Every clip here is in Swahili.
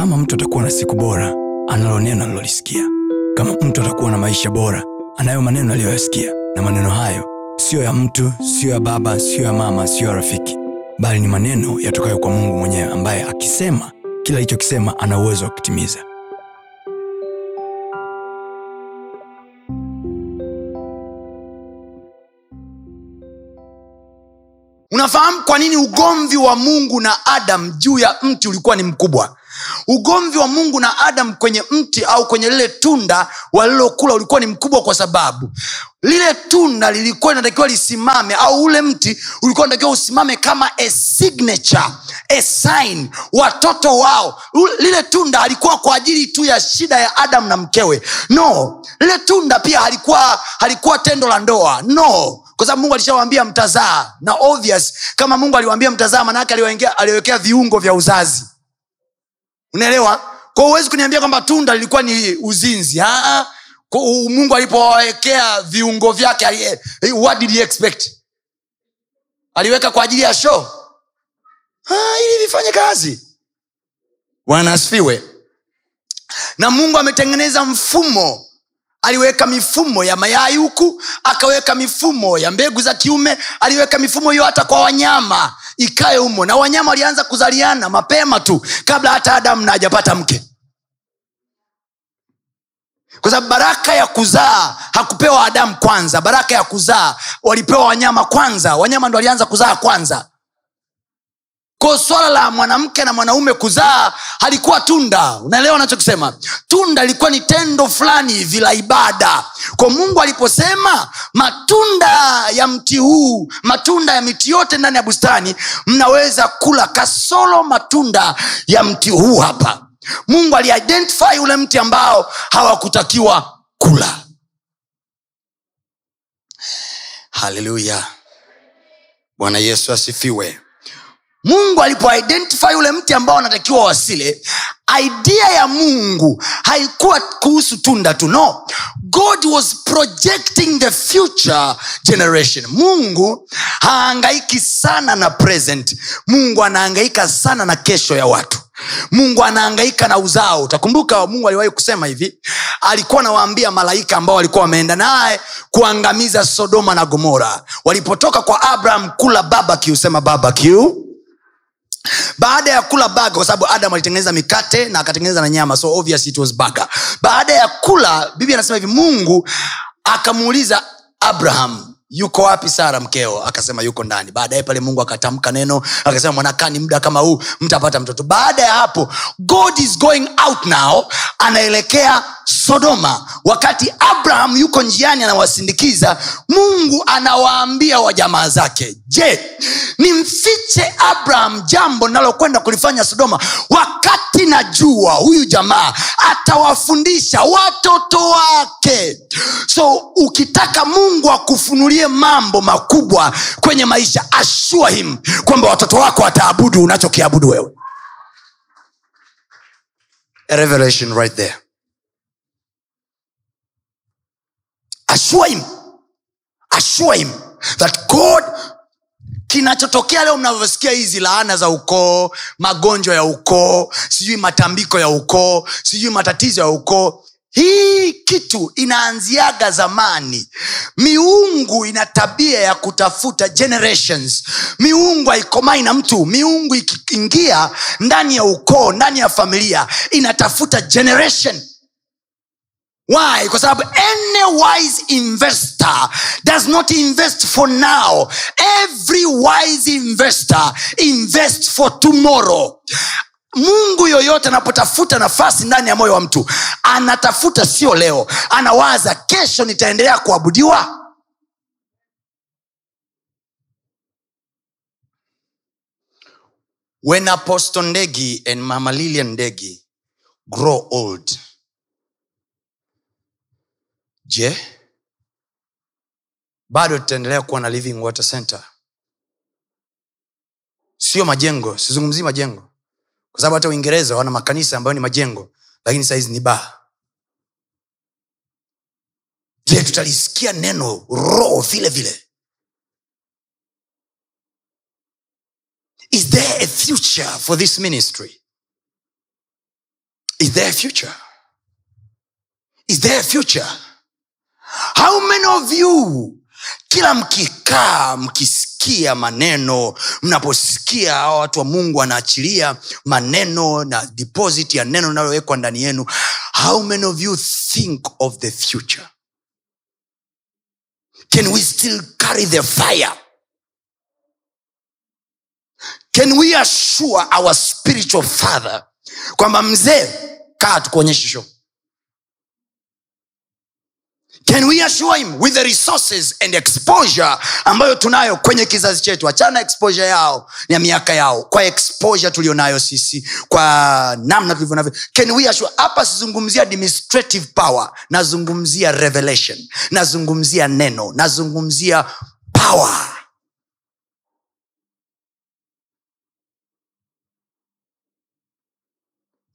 kama mtu atakuwa na siku bora analo neno alilolisikia kama mtu atakuwa na maisha bora anayo maneno aliyoyasikia. Na maneno hayo siyo ya mtu siyo ya baba siyo ya mama siyo ya rafiki. Bali ni maneno yatokayo kwa mungu mwenyewe ambaye akisema kila alichokisema ana uwezo wa kutimiza. Unafahamu kwa nini ugomvi wa mungu na adam juu ya mti ulikuwa ni mkubwa ugomvi wa mungu na adam kwenye mti au kwenye lile tunda walilokula ulikuwa ni mkubwa kwa sababu lile tunda lilikuwa linatakiwa lisimame au ule mti ulikuwa unatakiwa usimame kama a signature a sign. Watoto wao lile tunda halikuwa kwa ajili tu ya shida ya adam na mkewe. No lile tunda pia halikuwa halikuwa tendo la ndoa. No kwa sababu mungu alishawambia mtazaa na obvious kama mungu aliwambia mtazaa manaake aliwekea viungo vya uzazi unaelewa? Kwa huwezi kuniambia kwamba tunda lilikuwa ni uzinzi. Aa, kwa- mungu alipowawekea viungo vyake what did he expect? Aliweka kwa ajili ya show? Ah, ili vifanye kazi. Wanasifiwe na mungu ametengeneza mfumo aliweka mifumo ya mayai huku akaweka mifumo ya mbegu za kiume aliweka mifumo hiyo hata kwa wanyama ikae humo. Na wanyama walianza kuzaliana mapema tu kabla hata adamu na hajapata mke. Kwa sababu baraka ya kuzaa hakupewa adamu kwanza baraka ya kuzaa walipewa wanyama kwanza. Wanyama ndo walianza kuzaa kwanza ko swala la mwanamke na mwanaume kuzaa halikuwa tunda. Unaelewa anachokisema? Tunda ilikuwa ni tendo fulani hivi la ibada. Kwa mungu aliposema matunda ya mti huu matunda ya miti yote ndani ya bustani mnaweza kula kasolo matunda ya mti huu hapa. Mungu aliidentify ule mti ambao hawakutakiwa kula. Haleluya bwana yesu asifiwe mungu alipoidentify ule mti ambao wanatakiwa wasile idea ya mungu haikuwa kuhusu tunda tu no. God was projecting the future generation. Mungu haangaiki sana na present. Mungu anaangaika sana na kesho ya watu. Mungu anaangaika na uzao. Utakumbuka mungu aliwahi kusema hivi alikuwa anawaambia malaika ambao walikuwa wameenda naye kuangamiza sodoma na gomora. Walipotoka kwa abraham kula babaq sema babaq baada ya kula baga kwa sababu adam alitengeneza mikate na akatengeneza na nyama so obvious it was baga. Baada ya kula bibi anasema hivi mungu akamuuliza abraham yuko wapi sara mkeo? Akasema yuko ndani. Baadaye pale mungu akatamka neno akasema mwanakani muda kama huu mtapata mtoto. Baada ya hapo god is going out now anaelekea sodoma wakati abraham yuko njiani anawasindikiza mungu anawaambia wa jamaa zake je nimfiche abraham jambo linalokwenda kulifanya sodoma? Wakati najua huyu jamaa atawafundisha watoto wake. So ukitaka mungu akufunulie mambo makubwa kwenye maisha ashua him kwamba watoto wako wataabudu unachokiabudu wewe. Revelation right there assure him. Assure him that god kinachotokea leo mnavyosikia hizi laana za ukoo magonjwa ya ukoo sijui matambiko ya ukoo sijui matatizo ya ukoo hii kitu inaanziaga zamani. Miungu ina tabia ya kutafuta generations. Miungu haikomai na mtu. Miungu ikiingia ndani ya ukoo ndani ya familia inatafuta generation why? Kwa sababu any wise investor does not invest for now. Every wise investor invest for tomorrow. Mungu yoyote anapotafuta nafasi ndani ya moyo wa mtu anatafuta sio leo. Anawaza kesho nitaendelea kuabudiwa? When apostle ndegi and mama lilian ndegi grow old je bado tutaendelea kuwa na living water center? Sio majengo sizungumzii majengo. Kwa sababu hata uingereza wana makanisa ambayo ni majengo lakini sahizi ni baa. Je tutalisikia neno roho vile vile? Is there a future for this ministry? Is there a future? Is there a future how many of you kila mkikaa mkisikia maneno mnaposikia hawa watu wa mungu anaachilia maneno na deposit ya neno linalowekwa ndani yenu how many of you think of the future? Can we still carry the fire? Can we assure our spiritual father kwamba mzee kaa tukuonyeshe show can we assure him with the resources and exposure ambayo tunayo kwenye kizazi chetu? Achana exposure yao na miaka yao kwa exposure tulionayo sisi kwa namna tulivyonavyo can we assure? Hapa sizungumzia administrative power nazungumzia revelation nazungumzia neno nazungumzia power.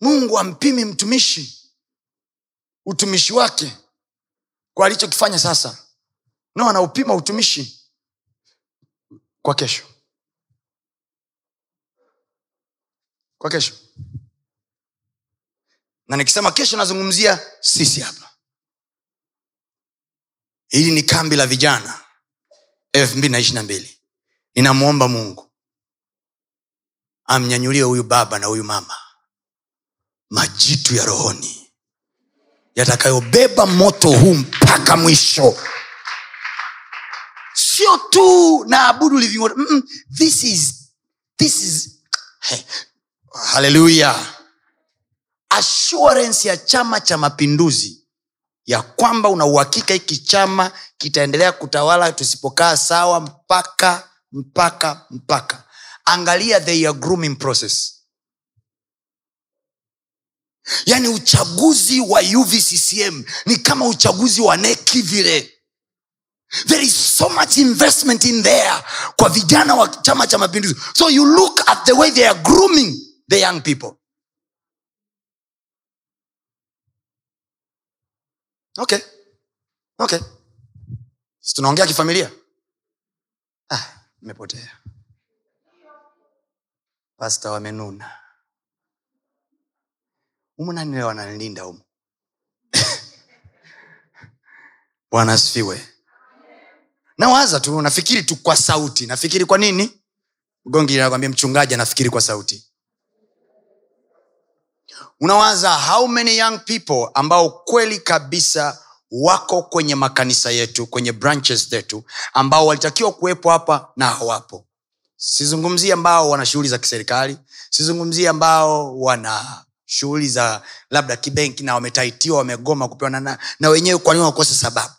Mungu ampimi mtumishi utumishi wake kwa alichokifanya sasa. No anaupima utumishi kwa kesho. Kwa kesho. Na nikisema kesho nazungumzia sisi hapa. Hili ni kambi la vijana. Elfu mbili na ishiri na mbili. Ninamwomba mungu. Amnyanyulie huyu baba na huyu mama. Majitu ya rohoni yatakayobeba moto huu mpaka mwisho sio tu naabudu living water. Mm-mm. this is this is hey. assurance ya chama cha mapinduzi ya kwamba una uhakika hiki chama kitaendelea kutawala tusipokaa sawa mpaka mpaka mpaka angalia their grooming process yaani uchaguzi wa uvccm ni kama uchaguzi wa neki vile. There is so much investment in there kwa vijana wa chama cha mapinduzi. So you look at the way they are grooming the young people. Okay. Okay. Tunaongea kifamilia? Ah, mepotea pasta wamenuna humu nani leo ananilinda bwana asifiwe. Nawaza tu nafikiri tu kwa sauti. Nafikiri kwa nini? Gongi nakwambia mchungaji anafikiri kwa sauti. Unawaza how many young people ambao kweli kabisa wako kwenye makanisa yetu kwenye branches zetu ambao walitakiwa kuwepo hapa na hawapo. Sizungumzie ambao wana shughuli za kiserikali. Sizungumzie ambao wana shughuli za labda kibenki na wametaitiwa wamegoma kupewa na, na, wenyewe kwa nini wakose sababu?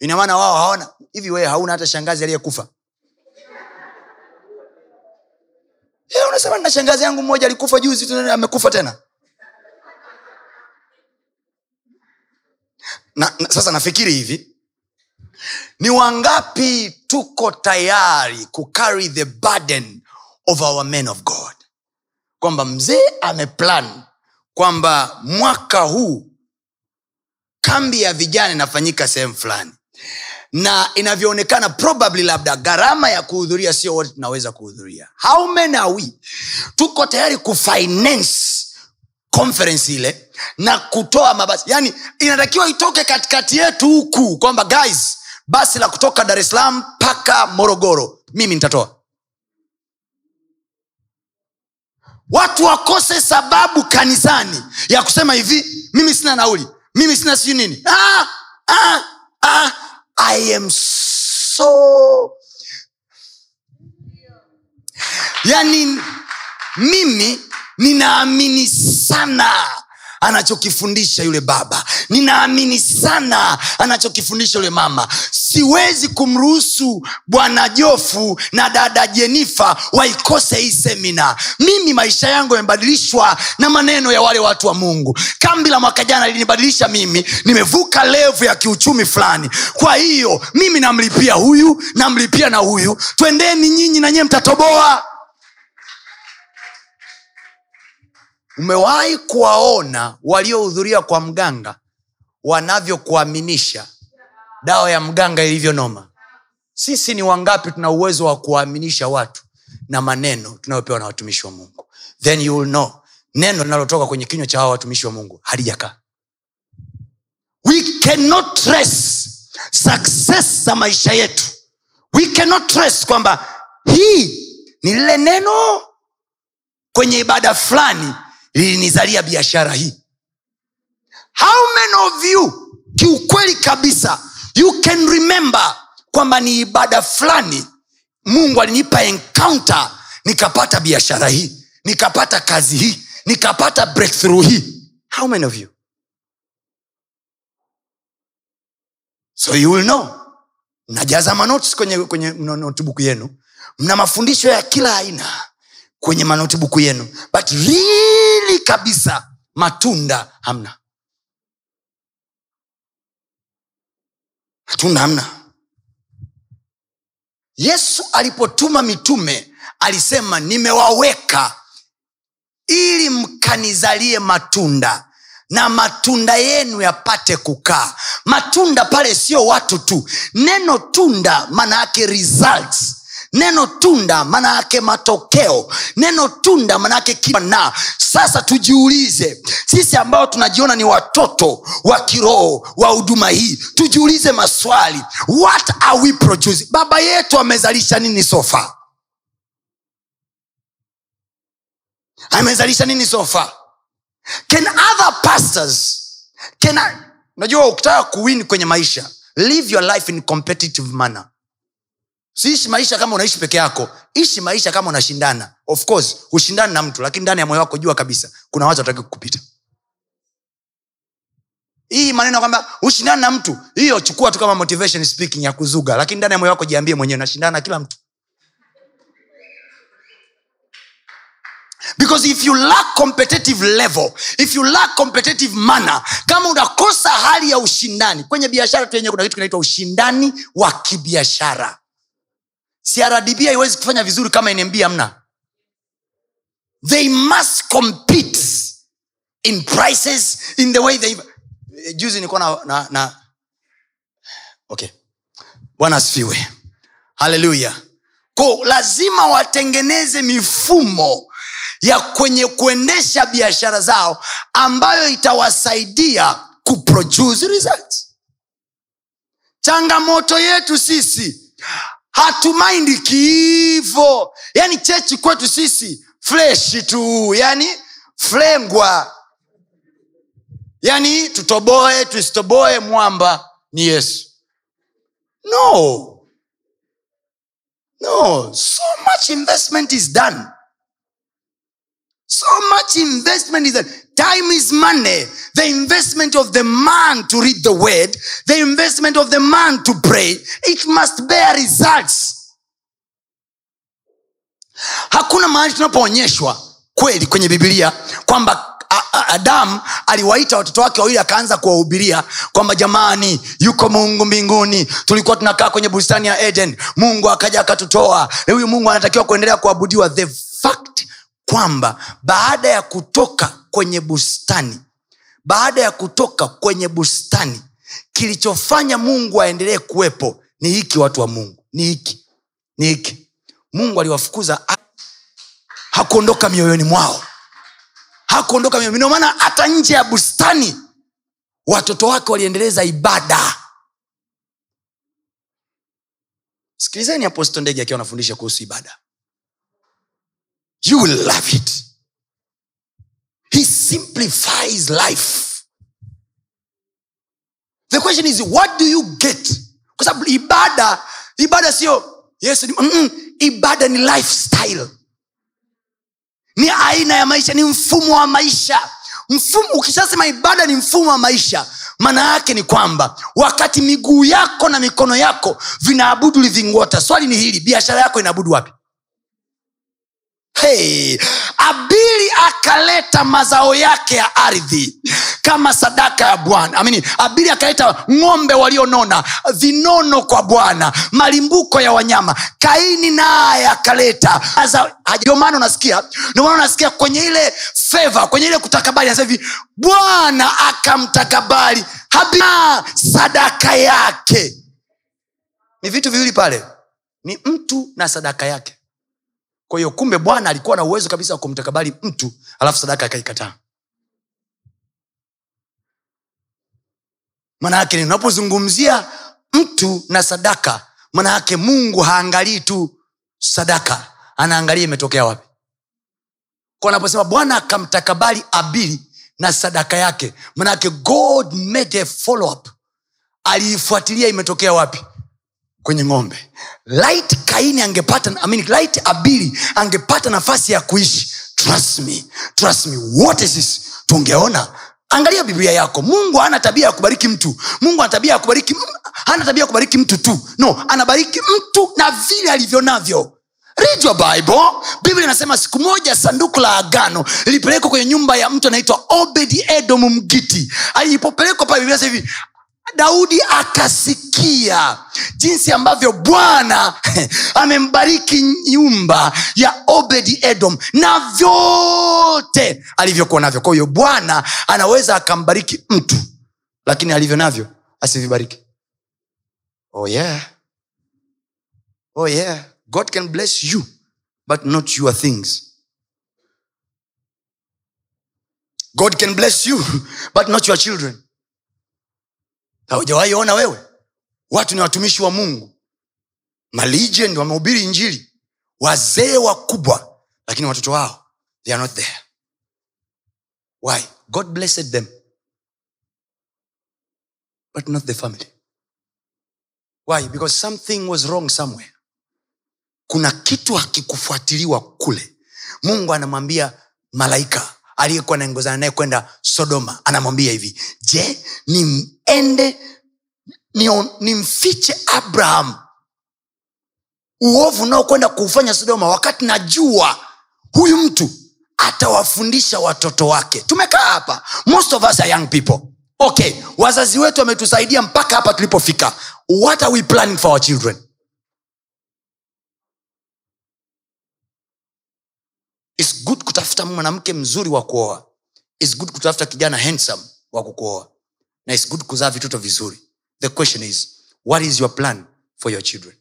Inamaana wao hawana hivi wewe hauna hata shangazi aliyekufa? Eh, unasema na shangazi yangu mmoja alikufa juzi amekufa tena. Na, na, sasa nafikiri hivi. Ni wangapi tuko tayari kucarry the burden of our men of god. Kwamba mzee ameplan kwamba mwaka huu kambi ya vijana inafanyika sehemu fulani. Na inavyoonekana probably labda gharama ya kuhudhuria sio wote tunaweza kuhudhuria. How many are we? Tuko tayari kufinance conference ile na kutoa mabasi. Yani inatakiwa itoke katikati yetu huku kwamba guys basi la kutoka dar es salaam mpaka morogoro mimi nitatoa watu wakose sababu kanisani ya kusema hivi mimi sina nauli mimi sina siu nini. Ah, ah, ah, i am so yani mimi ninaamini sana anachokifundisha yule baba. Ninaamini sana anachokifundisha yule mama siwezi kumruhusu bwana jofu na dada jenifa waikose hii semina mimi maisha yangu yamebadilishwa na maneno ya wale watu wa mungu. Kambi la mwaka jana lilinibadilisha mimi. Nimevuka levu ya kiuchumi fulani. Kwa hiyo mimi namlipia huyu namlipia na huyu. Twendeni nyinyi na nyie mtatoboa. Umewahi kuwaona waliohudhuria kwa mganga wanavyokuaminisha dawa ya mganga ilivyonoma. Sisi ni wangapi tuna uwezo wa kuwaaminisha watu na maneno tunayopewa na watumishi wa mungu? Then you will know. Neno linalotoka kwenye kinywa cha hawa watumishi wa mungu halijakaa. We cannot success za maisha yetu. We cannot kwamba hii ni lile neno kwenye ibada fulani lilinizalia biashara hii. How many of you kiukweli kabisa you can remember kwamba ni ibada fulani mungu alinipa encounter nikapata biashara hii nikapata kazi hii nikapata breakthrough hii. How many of you? So you will know. Mnajaza manotes kwenye, kwenye notibuku yenu. Mna mafundisho ya kila aina kwenye manotibuku yenu. But really kabisa matunda hamna matunda hamna yesu alipotuma mitume alisema nimewaweka ili mkanizalie matunda na matunda yenu yapate kukaa. Matunda pale sio watu tu. Neno tunda maana yake results neno tunda maana yake matokeo. Neno tunda maana yake kiwa sasa tujiulize sisi ambao tunajiona ni watoto wa kiroho wa huduma hii tujiulize maswali. What are we producing? Baba yetu amezalisha nini sofa amezalisha nini sofa can other pastors can I, unajua ukitaka kuwin kwenye maisha live your life in competitive manner siishi maisha kama unaishi peke yako. Ishi maisha kama unashindana. Of course hushindani na mtu lakini ndani ya moyo wako jua kabisa kuna watu wataki kukupita. Hii maneno kwamba ushindani na mtu hiyo chukua tu kama motivation speaking ya kuzuga lakini ndani ya moyo wako jiambie mwenyewe nashindana na kila mtu. Because if you lack competitive level if you lack competitive manner kama unakosa hali ya ushindani kwenye biashara tu yenyewe kuna kitu kinaitwa ushindani wa kibiashara crdb haiwezi kufanya vizuri kama nmb hamna. They must compete in prices in the way they juzi nilikuwa na, na, na okay. Bwana asifiwe. Haleluya ko lazima watengeneze mifumo ya kwenye kuendesha biashara zao ambayo itawasaidia kuproduce results. Changamoto yetu sisi hatumaindi kiivo. Yani chechi kwetu sisi fleshi tu. Yani flengwa. Yani tutoboe tusitoboe mwamba ni yesu. No. No. So much investment is done. So much investment is done. Time is money the investment of the man to read the word the investment of the man to pray it must bear results. Hakuna mahali tunapoonyeshwa kweli kwenye bibilia kwamba adamu aliwaita watoto wake wawili akaanza kuwahubiria kwamba jamani yuko mungu mbinguni. Tulikuwa tunakaa kwenye bustani ya eden mungu akaja akatutoa. Huyu mungu anatakiwa kuendelea kuabudiwa. The fact kwamba baada ya kutoka kwenye bustani baada ya kutoka kwenye bustani kilichofanya mungu aendelee kuwepo ni hiki watu wa mungu. Ni hiki ni hiki. Mungu aliwafukuza hakuondoka mioyoni mwao. Hakuondoka mioyoni maana hata nje ya bustani watoto wake waliendeleza ibada. Sikilizeni aposto ndege akiwa anafundisha kuhusu ibada. You will love it he simplifies life. The question is what do you get? Kwa sababu ibada ibada sio yes, ni, mm, ibada ni lifestyle. Ni aina ya maisha ni mfumo wa maisha. Mfumo ukishasema ibada ni mfumo wa maisha maana yake ni kwamba wakati miguu yako na mikono yako vinaabudu livingota swali ni hili biashara yako inaabudu wapi hey, abili akaleta mazao yake ya ardhi kama sadaka ya bwana. Amini abili akaleta ng'ombe walionona vinono kwa bwana malimbuko ya wanyama. Kaini naye akaleta ndio maana unasikia ndio unasikia kwenye ile feva kwenye ile kutakabali anasema hivi bwana akamtakabali habia sadaka yake. Ni vitu viwili pale. Ni mtu na sadaka yake kwa hiyo kumbe bwana alikuwa na uwezo kabisa wa kumtakabali mtu alafu sadaka akaikataa. Manaake ninapozungumzia mtu na sadaka manaake mungu haangalii tu sadaka anaangalia imetokea wapi. Kwa anaposema bwana akamtakabali abili na sadaka yake manake god made a follow up aliifuatilia imetokea wapi kwenye ng'ombe. Light kaini angepata I mean, light abili angepata nafasi ya kuishi. Trust me trust me. Wote sisi tungeona. Angalia biblia yako. Mungu hana tabia ya kubariki mtu. Mungu ana tabia ya kubariki hana tabia ya kubariki mtu tu. No anabariki mtu na vile alivyo navyo. Read your bible. Biblia inasema siku moja sanduku la agano lilipelekwa kwenye nyumba ya mtu anaitwa obedi edom mgiti. Alipopelekwa pale biblia hivi daudi akasikia jinsi ambavyo bwana amembariki nyumba ya obedi edom na vyote alivyokuwa navyo. Kwa hiyo bwana anaweza akambariki mtu lakini alivyo navyo asivibariki. Oh yeah. Oh yeah. God can bless you but not your things. God can bless you but not your children haujawahi ona wewe? Watu ni watumishi wa mungu. Malegend wamehubiri injili. Wazee wakubwa lakini watoto wao they are not there. Why? God blessed them but not the family. Why? Because something was wrong somewhere. Kuna kitu hakikufuatiliwa kule. Mungu anamwambia malaika aliyekuwa naongozana naye kwenda sodoma anamwambia hivi je niende nimfiche ni abraham. Uovu unaokwenda kuufanya sodoma wakati najua huyu mtu atawafundisha watoto wake. Tumekaa hapa most of us are young people. Okay wazazi wetu wametusaidia mpaka hapa tulipofika. What are we planning for our children? Its good kutafuta mwanamke mzuri wa kuoa. Good kutafuta kijana handsome wa kukuoa na its good kuzaa vitoto vizuri. The question is what is your plan for your children?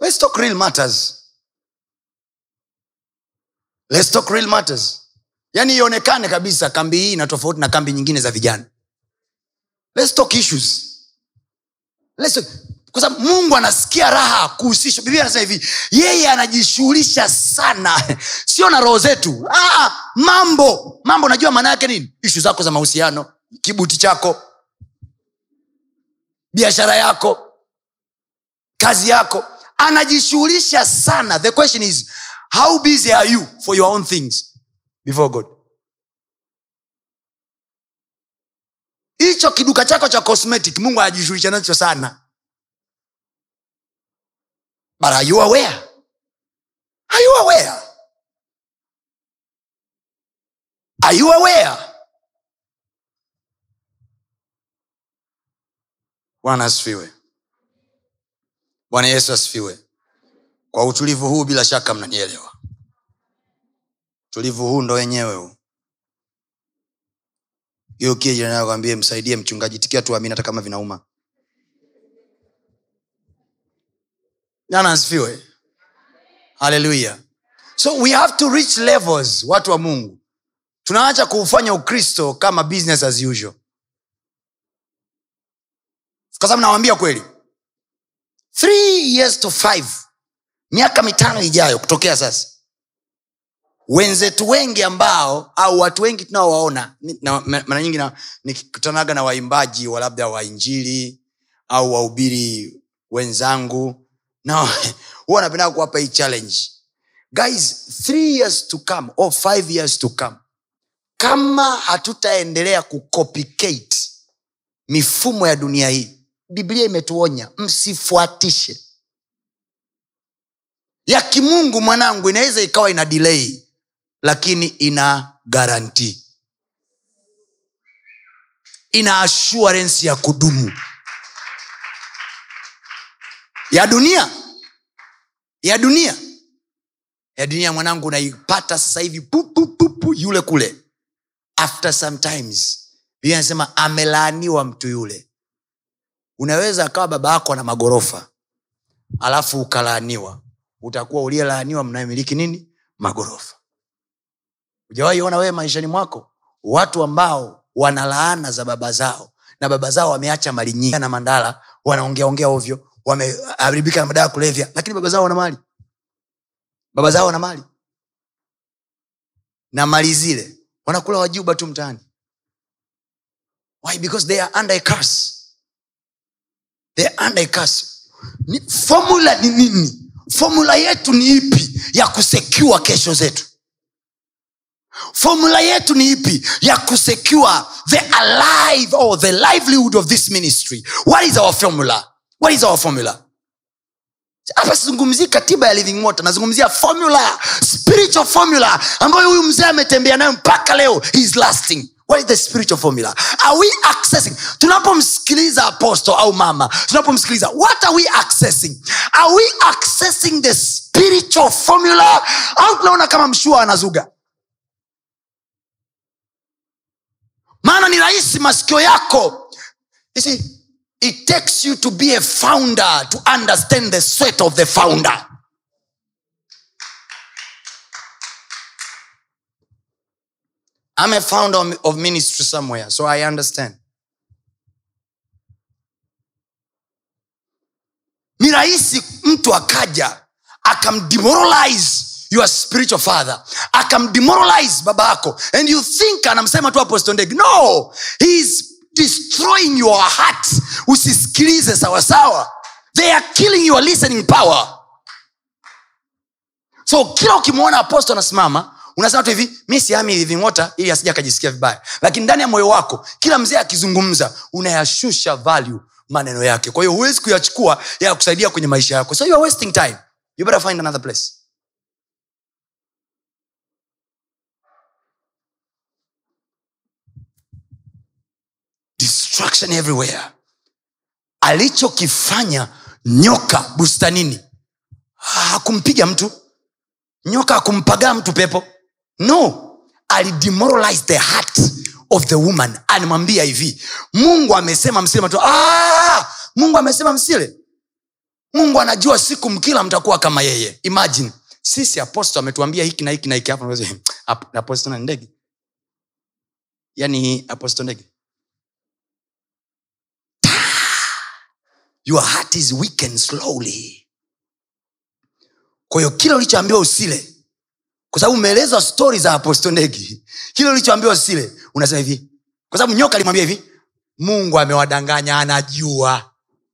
Let's talk real matters. Let's talk real matters. Yaani ionekane kabisa kambi hii ina tofauti na kambi nyingine za vijana. Let's talk issues. Let's talk. Kwa sababu mungu anasikia raha kuhusishwa biblia anasema hivi yeye anajishughulisha sana. Sio na roho zetu. Aa, mambo. Mambo najua maana yake nini? Ishu zako za mahusiano kibuti chako biashara yako kazi yako. Anajishughulisha sana. The question is how busy are you for your own things before god? Hicho kiduka chako cha cosmetic mungu anajishughulisha nacho sana but are you aware? Are you aware? Are you aware? Bwana asifiwe. Bwana yesu asifiwe. Kwa utulivu huu bila shaka mnanielewa. Utulivu huu ndo wenyewe huu. Hiyo kienakwambie msaidie mchungaji. Tikia tu amini hata kama vinauma jana asifiwe. Haleluya so we have to reach levels watu wa mungu. Tunaacha kuufanya ukristo kama business as usual. Kwa sababu nawambia kweli. Three years to five. Miaka mitano ijayo kutokea sasa. Wenzetu wengi ambao au watu wengi tunaowaona mara nyingi nikikutanaga na waimbaji wa labda wainjili au wahubiri wenzangu na huwa napenda kuwapa hii challenge. Guys three years to come or five years to come. Kama hatutaendelea kucopycate mifumo ya dunia hii biblia imetuonya msifuatishe. Ya kimungu mwanangu inaweza ikawa ina delay lakini ina garanti ina assurance ya kudumu ya dunia ya dunia ya dunia mwanangu unaipata sasa hivi pu, pu, pu, pu, yule kule. After sometimes anasema amelaaniwa mtu yule. Unaweza akawa baba yako na magorofa alafu ukalaaniwa. Utakuwa uliyelaaniwa mnayemiliki nini? Magorofa. Ujawahi wewe maishani mwako watu ambao wana laana za baba zao na baba zao wameacha mali nyingi na mandala wanaongeaongea ovyo wameharibika na madawa ya kulevya lakini baba zao wana mali. Baba zao wana mali. Na mali zile wanakula wajuba tu mtaani. Why? Because they are under a curse. They are under a curse. Ni, formula ni nini? Formula yetu ni ipi ya kusekua kesho zetu? Formula yetu ni ipi ya kusecure the alive or the livelihood of this ministry? What is our formula what is our formula? Hapa sizungumzii katiba ya living water nazungumzia formula spiritual formula ambayo huyu mzee ametembea nayo mpaka leo is lasting. What is the spiritual formula? Are we accessing? Tunapomsikiliza apostle au mama tunapomsikiliza what are we accessing? Are we accessing the spiritual formula? Au tunaona kama mshua anazuga? Maana ni rahisi masikio yako. You see, it takes you to be a founder to understand the sweat of the founder. I'm a founder of- ministry somewhere so i understand. Ni rahisi mtu akaja akamdemoralize your spiritual father akamdemoralize baba yako and you think anamsema tu apostondegi no! He destroying your heart. Usisikilize sawasawa they are killing your listening power. So kila ukimwona aposto anasimama unasema tu hivi mi siami living ili asija akajisikia vibaya. Lakini ndani ya moyo wako kila mzee akizungumza unayashusha value maneno yake. Kwa hiyo huwezi kuyachukua ya kusaidia kwenye maisha yako. So you are wasting time. You better find another place destruction everywhere. Alichokifanya nyoka bustanini. Hakumpiga mtu. Nyoka hakumpagaa mtu pepo. No. Alidemoralize the heart of the woman. Alimwambia hivi mungu amesema msile matu ah, mungu amesema msile. Mungu anajua siku mkila mtakuwa kama yeye. Imagine. Sisi aposto ametuambia hiki na hiki na hiki. Hapo unaweza, "Ap- aposto na ndege. Yani aposto ndege your heart is weakened slowly. Kwa hiyo kile ulichoambiwa usile kwa sababu umeelezwa stori za apostondegi kile ulichoambiwa usile unasema hivi kwa sababu nyoka alimwambia hivi mungu amewadanganya anajua.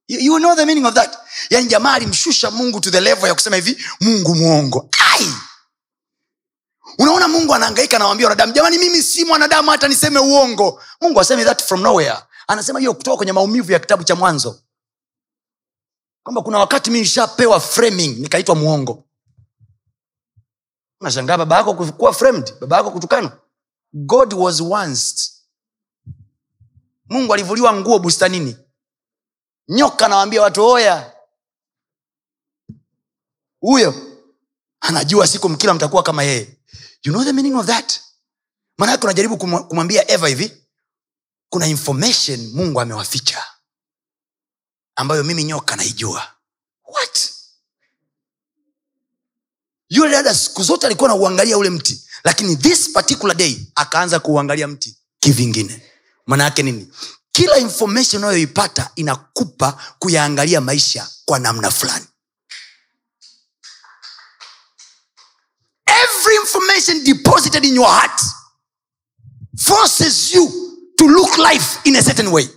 You, you know the meaning of that? Yaani jamaa alimshusha mungu to the level ya kusema hivi mungu mwongo. Ai! Unaona mungu anaangaika anawambia wanadamu jamani mimi si mwanadamu hata niseme uongo. Mungu aseme that from nowhere. Anasema hiyo kutoka kwenye maumivu ya kitabu cha mwanzo kwamba kuna wakati mi nishapewa framing nikaitwa mwongo nashangaa baba yako kuwa framed baba yako kutukana. God was once. Mungu alivuliwa nguo bustanini. Nyoka nawambia watu oya. Huyo anajua siku mkila mtakuwa kama yeye. You know the meaning of that? Maanake unajaribu kumwambia eva hivi kuna information mungu amewaficha ambayo mimi nyoka naijua. What? Yule dada siku zote alikuwa nauangalia ule mti lakini this particular day akaanza kuuangalia mti kivingine. Maana yake nini? Kila information unayoipata inakupa kuyaangalia maisha kwa namna fulani. Every information deposited in your heart forces you to look life in a certain way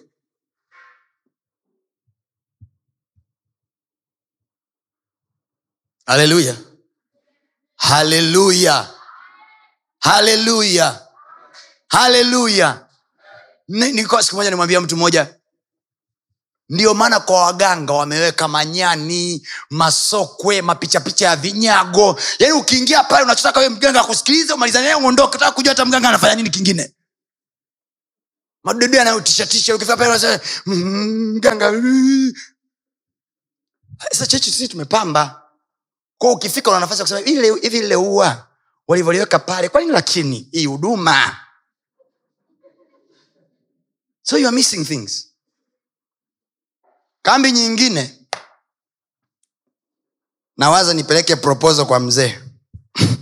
haleluya haleluya haleluya haleluya nilikuwa siku moja nimwambia mtu mmoja ndio maana kwa waganga wameweka manyani masokwe mapichapicha ya vinyago. Yaani ukiingia pale unachotaka we mganga akusikiliza umalizane naye uondoke. Taka kujua hata mganga anafanya nini kingine. Madudu yanayotishatisha ukifika pale "Mm, mganga mm." sasa chechi sisi tumepamba kwa ukifika una nafasi ya kusema "Hivi ile- lile ua walivyoliweka pale kwa nini lakini hii huduma? So you are missing things. Kambi nyingine. Nawaza nipeleke proposal kwa mzee.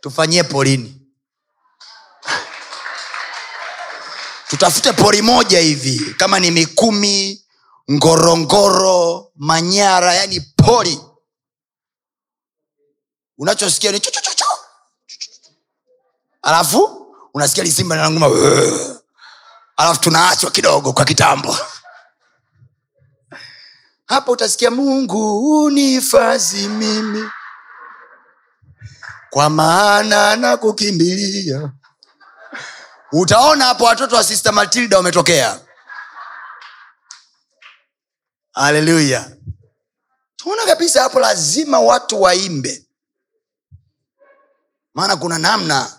Tufanyie porini tutafute pori moja hivi kama ni mikumi ngorongoro manyara yani pori unachosikia ni chuchuchuchu. Alafu unasikia lisimba linanguma alafu tunaachwa kidogo kwa kitambo. Hapa utasikia mungu unifazi mimi. Kwa maana na kukimbilia utaona hapo watoto wa sister matilda wametokea. Haleluya tuona kabisa hapo lazima watu waimbe maana kuna namna.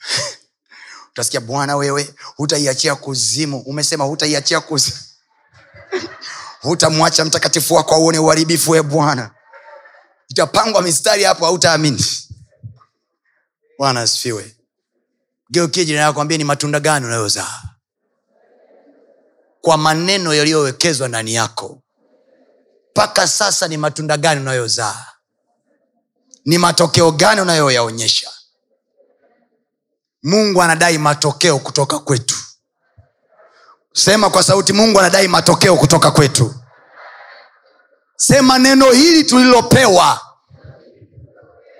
Utasikia bwana wewe hutaiachia kuzimu. Umesema hutaiachia kuzimu hutamwacha mtakatifu wako auone uharibifu we bwana. Itapangwa mistari hapo hautaamini. Bwana asifiwe. Nakwambia ni matunda gani unayozaa. Kwa maneno yaliyowekezwa ndani yako. Mpaka sasa ni matunda gani unayozaa ni matokeo gani unayoyaonyesha? Mungu anadai matokeo kutoka kwetu. Sema kwa sauti mungu anadai matokeo kutoka kwetu. Sema neno hili tulilopewa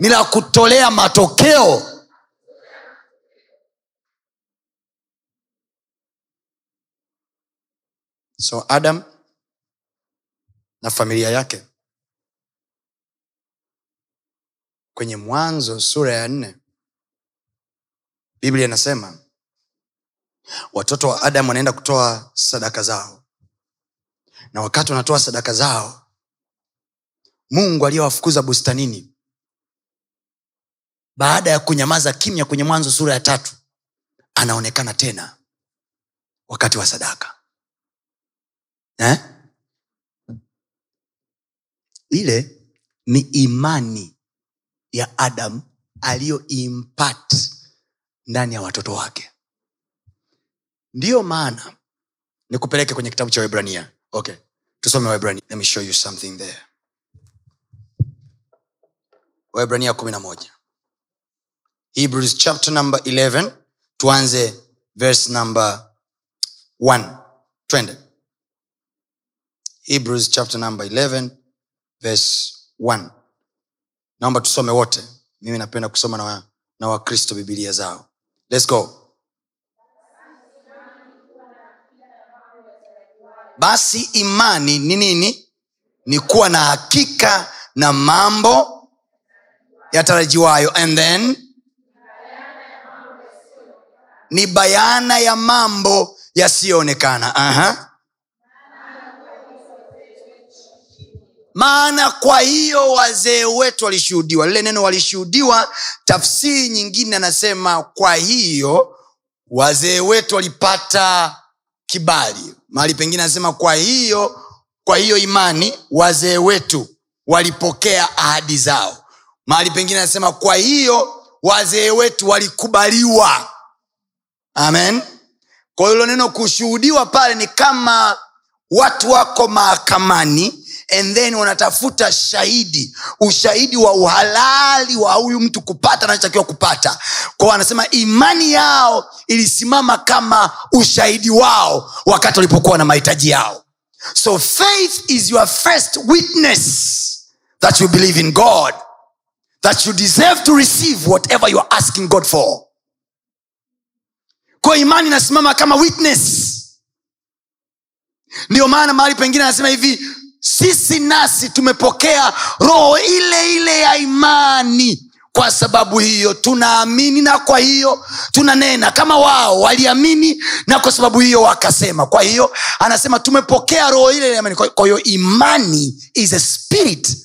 ni la kutolea matokeo. So adam na familia yake kwenye mwanzo sura ya nne biblia inasema watoto wa adamu wanaenda kutoa sadaka zao. Na wakati wanatoa sadaka zao mungu aliyewafukuza bustanini baada ya kunyamaza kimya kwenye mwanzo sura ya tatu anaonekana tena wakati wa sadaka. Eh? ile ni imani ya adam aliyoimpat ndani ya watoto wake. Ndiyo maana nikupeleke kwenye kitabu cha webrania okay tusome webrania let me show you something there. Webrania kumi na moja. Hebrews chapter number 11 tuanze verse number 1 twende. Hebrews chapter number 11 verse 1 naomba tusome wote. Mimi napenda kusoma na, na wakristo bibilia zao. Let's go. Basi imani ni nini? Ni kuwa na hakika na mambo yatarajiwayo. And then ni bayana ya mambo yasiyoonekana. Uh-huh. Maana kwa hiyo wazee wetu walishuhudiwa lile neno walishuhudiwa tafsiri nyingine anasema kwa hiyo wazee wetu walipata kibali. Mahali pengine anasema kwa hiyo kwa hiyo imani wazee wetu walipokea ahadi zao. Mahali pengine anasema kwa hiyo wazee wetu walikubaliwa. Amen. Kwa hilo neno kushuhudiwa pale ni kama watu wako mahakamani and then wanatafuta shahidi ushahidi wa uhalali wa huyu mtu kupata anachotakiwa kupata. Kwao anasema imani yao ilisimama kama ushahidi wao wakati walipokuwa na mahitaji yao. So faith is your first witness that you believe in god that you deserve to receive whatever you are asking god for. Kwa imani inasimama kama witness. Ndiyo maana mahali pengine anasema hivi sisi nasi tumepokea roho ile ile ya imani. Kwa sababu hiyo tunaamini na kwa hiyo tunanena kama wao waliamini na kwa sababu hiyo wakasema. Kwa hiyo anasema tumepokea roho ile imani. Kwa hiyo imani is a spirit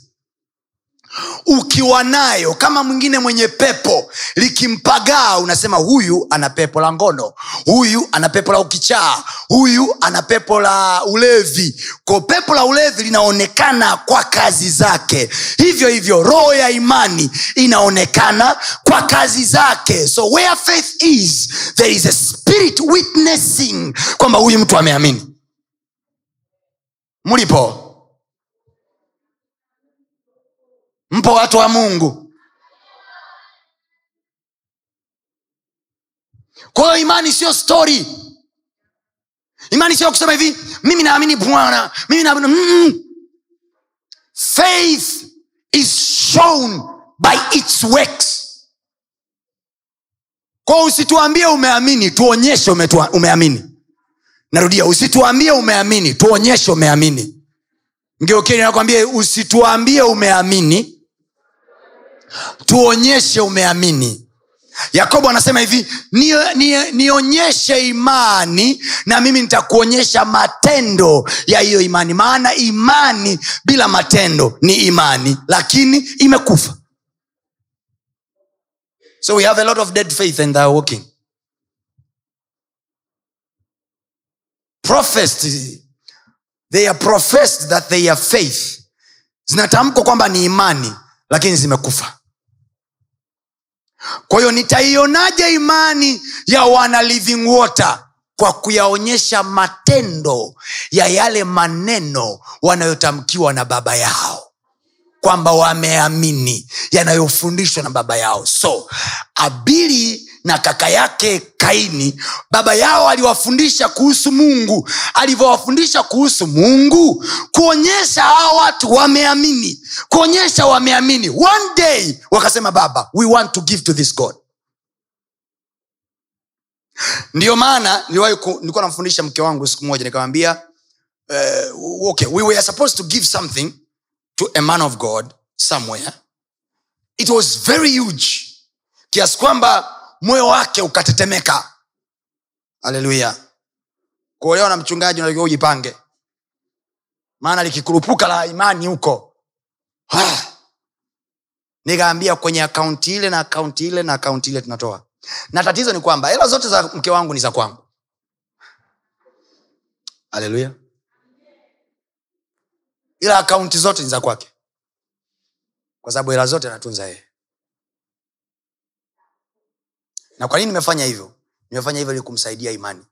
ukiwa nayo kama mwingine mwenye pepo likimpagaa unasema huyu ana pepo la ngono huyu ana pepo la ukichaa huyu ana pepo la ulevi. Ko pepo la ulevi linaonekana kwa kazi zake. Hivyo hivyo roho ya imani inaonekana kwa kazi zake. So where faith is there is a spirit witnessing kwamba huyu mtu ameamini. Mlipo mpo watu wa mungu. Kwa hiyo imani siyo stori imani sio kusema hivi mimi naamini bwana mimi naamini mm. faith is shown by its works. Kwa usituambie umeamini tuonyeshe umeamini. Narudia usituambie umeamini tuonyeshe umeamini. Ngeokeni nakwambia usituambie umeamini tuonyeshe umeamini. Yakobo anasema hivi nionyeshe ni, ni imani na mimi nitakuonyesha matendo ya hiyo imani. Maana imani bila matendo ni imani lakini imekufa. So we have a lot of dead faith and they are walking. Professed they are professed that they are faith zinatamkwa kwamba ni imani lakini zimekufa kwa hiyo nitaionaje imani ya wana living water kwa kuyaonyesha matendo ya yale maneno wanayotamkiwa na baba yao? Kwamba wameamini yanayofundishwa na baba yao. So abili na kaka yake kaini. Baba yao aliwafundisha kuhusu mungu. Alivyowafundisha kuhusu mungu kuonyesha hawa watu wameamini. Kuonyesha wameamini. One day wakasema baba we want to give to this god. Ndiyo maana nilikuwa namfundisha mke wangu siku moja nikamwambia uh, okay we were supposed to give something to a man of god somewhere. It was very huge. Kiasi kwamba moyo wake ukatetemeka. Haleluya. Kuolewa na mchungaji unatakiwa ujipange. Maana likikurupuka la imani huko. Nikaambia kwenye akaunti ile na akaunti ile na akaunti ile tunatoa. Na tatizo ni kwamba hela zote za mke wangu ni za kwangu. Haleluya. Ila akaunti zote ni za kwake. Kwa sababu hela zote anatunza yeye na kwa nini nimefanya hivyo? Nimefanya hivyo ili kumsaidia imani.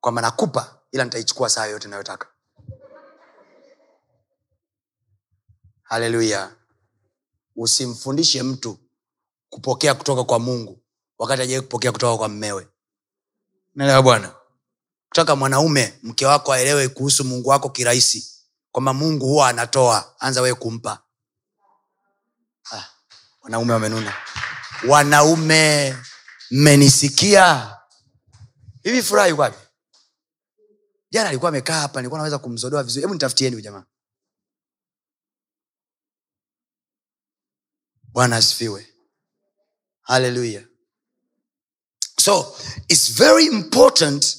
Kwamba nakupa ila nitaichukua saa yoyote inayotaka haleluya. Usimfundishe mtu kupokea kutoka kwa mungu wakati ajawai kupokea kutoka kwa mmewe. Naelewa bwana? Kutaka mwanaume mke wako aelewe kuhusu mungu wako kirahisi kwamba mungu huwa anatoa. Anza wee kumpa. Ah, wanaume wamenuna. Wanaume mmenisikia? Hivi furaha yuko jana alikuwa amekaa hapa nilikuwa naweza kumzodoa vizuri. Hebu nitafutieni jamaa. Bwana asifiwe. Haleluya. So its very important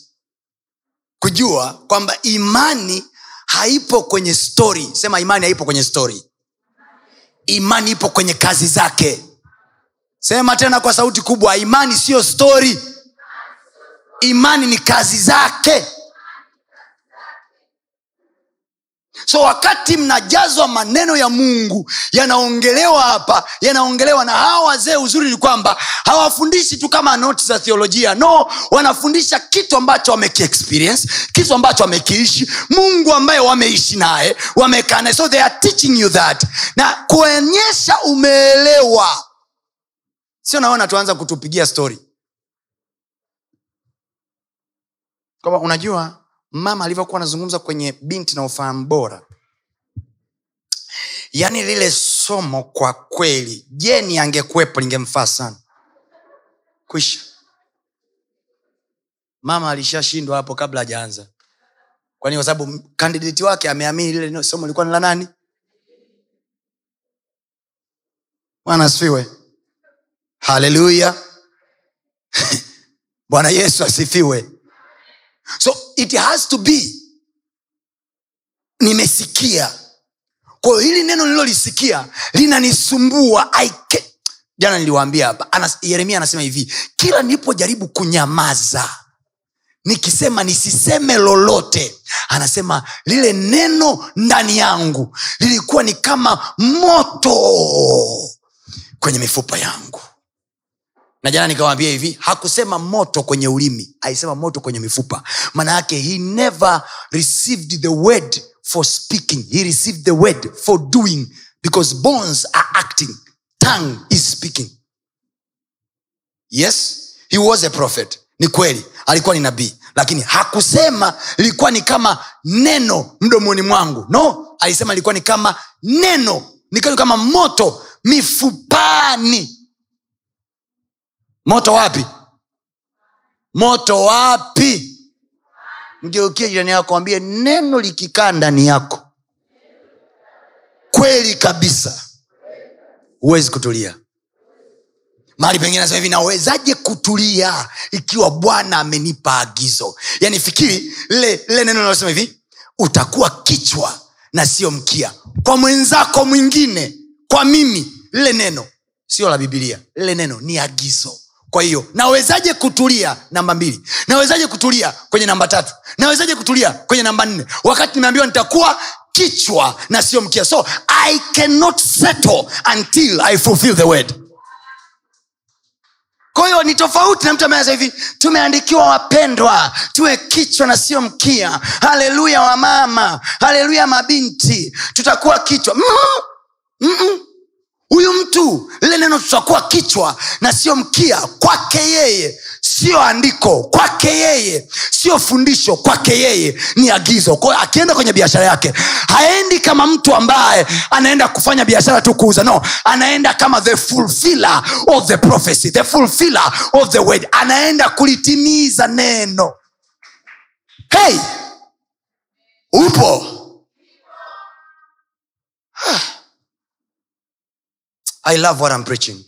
kujua kwamba imani haipo kwenye story. Sema imani haipo kwenye story. Imani ipo kwenye kazi zake sema tena kwa sauti kubwa imani siyo stori imani ni kazi zake. So wakati mnajazwa maneno ya mungu yanaongelewa hapa yanaongelewa na hawa wazee uzuri ni kwamba hawafundishi tu kama noti za theolojia. No wanafundisha kitu ambacho wamekiexperience kitu ambacho wamekiishi mungu ambaye wameishi naye wamekaa naye. So they are teaching you that. Na kuonyesha umeelewa sio naona tuanza kutupigia stori kwamba unajua mama alivyokuwa anazungumza kwenye binti na ufahamu bora. Yaani lile somo kwa kweli jeni angekuwepo lingemfaa sana? Kwisha. Mama alishashindwa hapo kabla hajaanza. Kwani kwa sababu kandidati wake ameamini lile somo lilikuwa ni la nani? Bwana asifiwe haleluya bwana yesu asifiwe. So it has to be nimesikia. Kwayo hili neno nililolisikia linanisumbua. Jana niliwaambia hapa Anas, yeremia anasema hivi kila nilipojaribu kunyamaza nikisema nisiseme lolote anasema lile neno ndani yangu lilikuwa ni kama moto kwenye mifupa yangu na jana nikawambia hivi hakusema moto kwenye ulimi alisema moto kwenye mifupa. Maana yake he never received the word for speaking. He received the word for doing because bones are acting. Tongue is speaking. Yes he was a prophet. Ni kweli alikuwa ni nabii. Lakini hakusema ilikuwa ni kama neno mdomoni mwangu. No alisema ilikuwa ni kama neno. Nikiwa kama moto mifupani moto wapi? Moto wapi? Mgeukie jirani yako ambie neno likikaa ndani yako kweli kabisa huwezi kutulia. Mahali pengine nasema hivi nawezaje kutulia ikiwa bwana amenipa agizo? Yaani fikiri lile neno linalosema hivi utakuwa kichwa na sio mkia. Kwa mwenzako mwingine kwa mimi lile neno sio la bibilia lile neno ni agizo kwa hiyo nawezaje kutulia namba mbili? Nawezaje kutulia kwenye namba tatu? Nawezaje kutulia kwenye namba nne? Wakati nimeambiwa nitakuwa kichwa na sio mkia. So i cannot settle until i fulfill the word. Kwa ni tofauti na mtu ameanza hivi tumeandikiwa wapendwa tuwe kichwa na sio mkia. Haleluya wamama. Haleluya mabinti. Tutakuwa kichwa. Mm-mm. Mm-mm. Huyu mtu lile neno tutakuwa kichwa na sio mkia kwake yeye. Sio andiko kwake yeye. Sio fundisho kwake yeye. Ni agizo. Kwao akienda kwenye biashara yake haendi kama mtu ambaye anaenda kufanya biashara tu kuuza. No anaenda kama the fulfiller of the prophecy the fulfiller of the word. Anaenda kulitimiza neno. Hey! Upo i love what I'm preaching.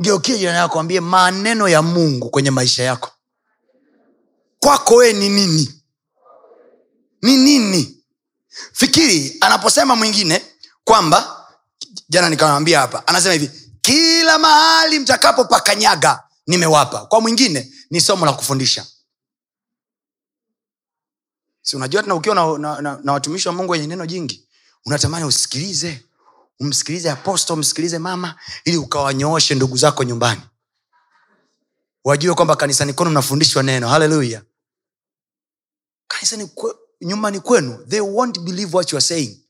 Ngeukie jirani yako ambie maneno ya mungu kwenye maisha yako. Kwako wee ni nini? Ni nini? Fikiri anaposema mwingine kwamba jana nikawambia hapa anasema hivi kila mahali mtakapo pakanyaga nimewapa. Kwa mwingine ni somo la kufundisha. Si unajua tena ukiwa na, na, na, na watumishi wa mungu wenye neno jingi unatamani usikilize? Umsikilize aposto umsikilize mama ili ukawanyooshe ndugu zako nyumbani. Wajue kwamba kanisani kwenu mnafundishwa neno. Haleluya kanisani kwe, nyumbani kwenu they won't believe what you are saying.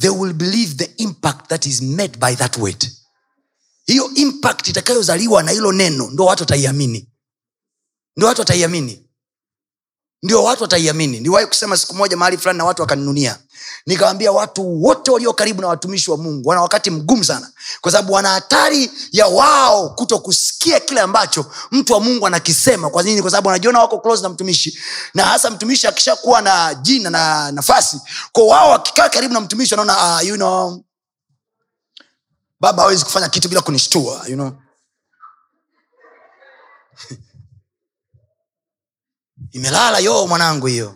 They will believe the impact that is made by that word. Hiyo impact itakayozaliwa na hilo neno ndo watu wataiamini. Ndo watu wataiamini ndio watu wataiamini. Niliwahi kusema siku moja mahali fulani na watu wakaninunia. Nikawambia watu wote walio karibu na watumishi wa mungu wana wakati mgumu sana. Kwa sababu wana hatari ya wao kuto kusikia kile ambacho mtu wa mungu anakisema. Kwa nini? Kwa sababu wanajiona wako close na mtumishi. Na hasa mtumishi akishakuwa na jina na nafasi kwa wao wakikaa karibu na mtumishi wanaona uh, you know, baba hawezi kufanya kitu bila kunishtua you know. Imelala yo mwanangu hiyo.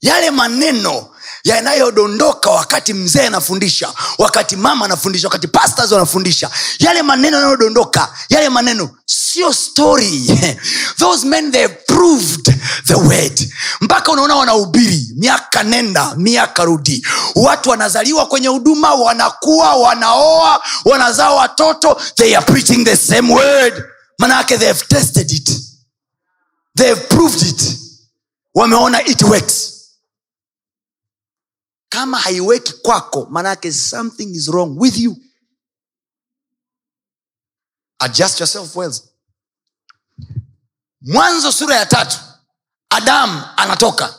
Yale maneno yanayodondoka wakati mzee anafundisha wakati mama anafundisha wakati pastors wanafundisha yale maneno yanayodondoka yale maneno sio story. Those men they proved the word. Mpaka unaona wanahubiri miaka nenda miaka rudi. Watu wanazaliwa kwenye huduma wanakuwa wanaoa wanazaa watoto they are preaching the same word manake they have tested it. They have proved it. Wameona it works. Kama haiweki kwako manake something is wrong with you. Adjust yourself well. Mwanzo sura ya tatu adamu anatoka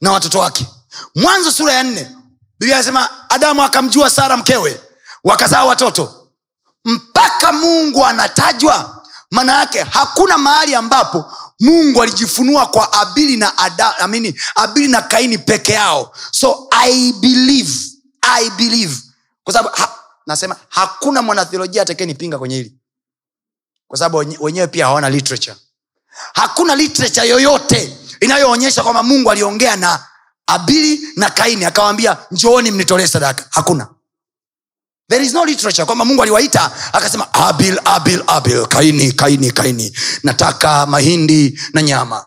na watoto wake. Mwanzo sura ya nne biblia anasema adamu akamjua sara mkewe wakazaa watoto. Mpaka mungu anatajwa maana yake hakuna mahali ambapo mungu alijifunua kwa abili na Ada, amini, abili na kaini peke yao. So i believe i believe. Kwa sababu ha, nasema hakuna mwanatheolojia atakayenipinga kwenye hili. Kwa sababu wenyewe pia hawana literature. Hakuna literature yoyote inayoonyesha kwamba mungu aliongea na abili na kaini akawambia njooni mnitolee sadaka. Hakuna there is no literature. Kwamba mungu aliwaita akasema abil abil abil kaini kaini kaini. Nataka mahindi na nyama.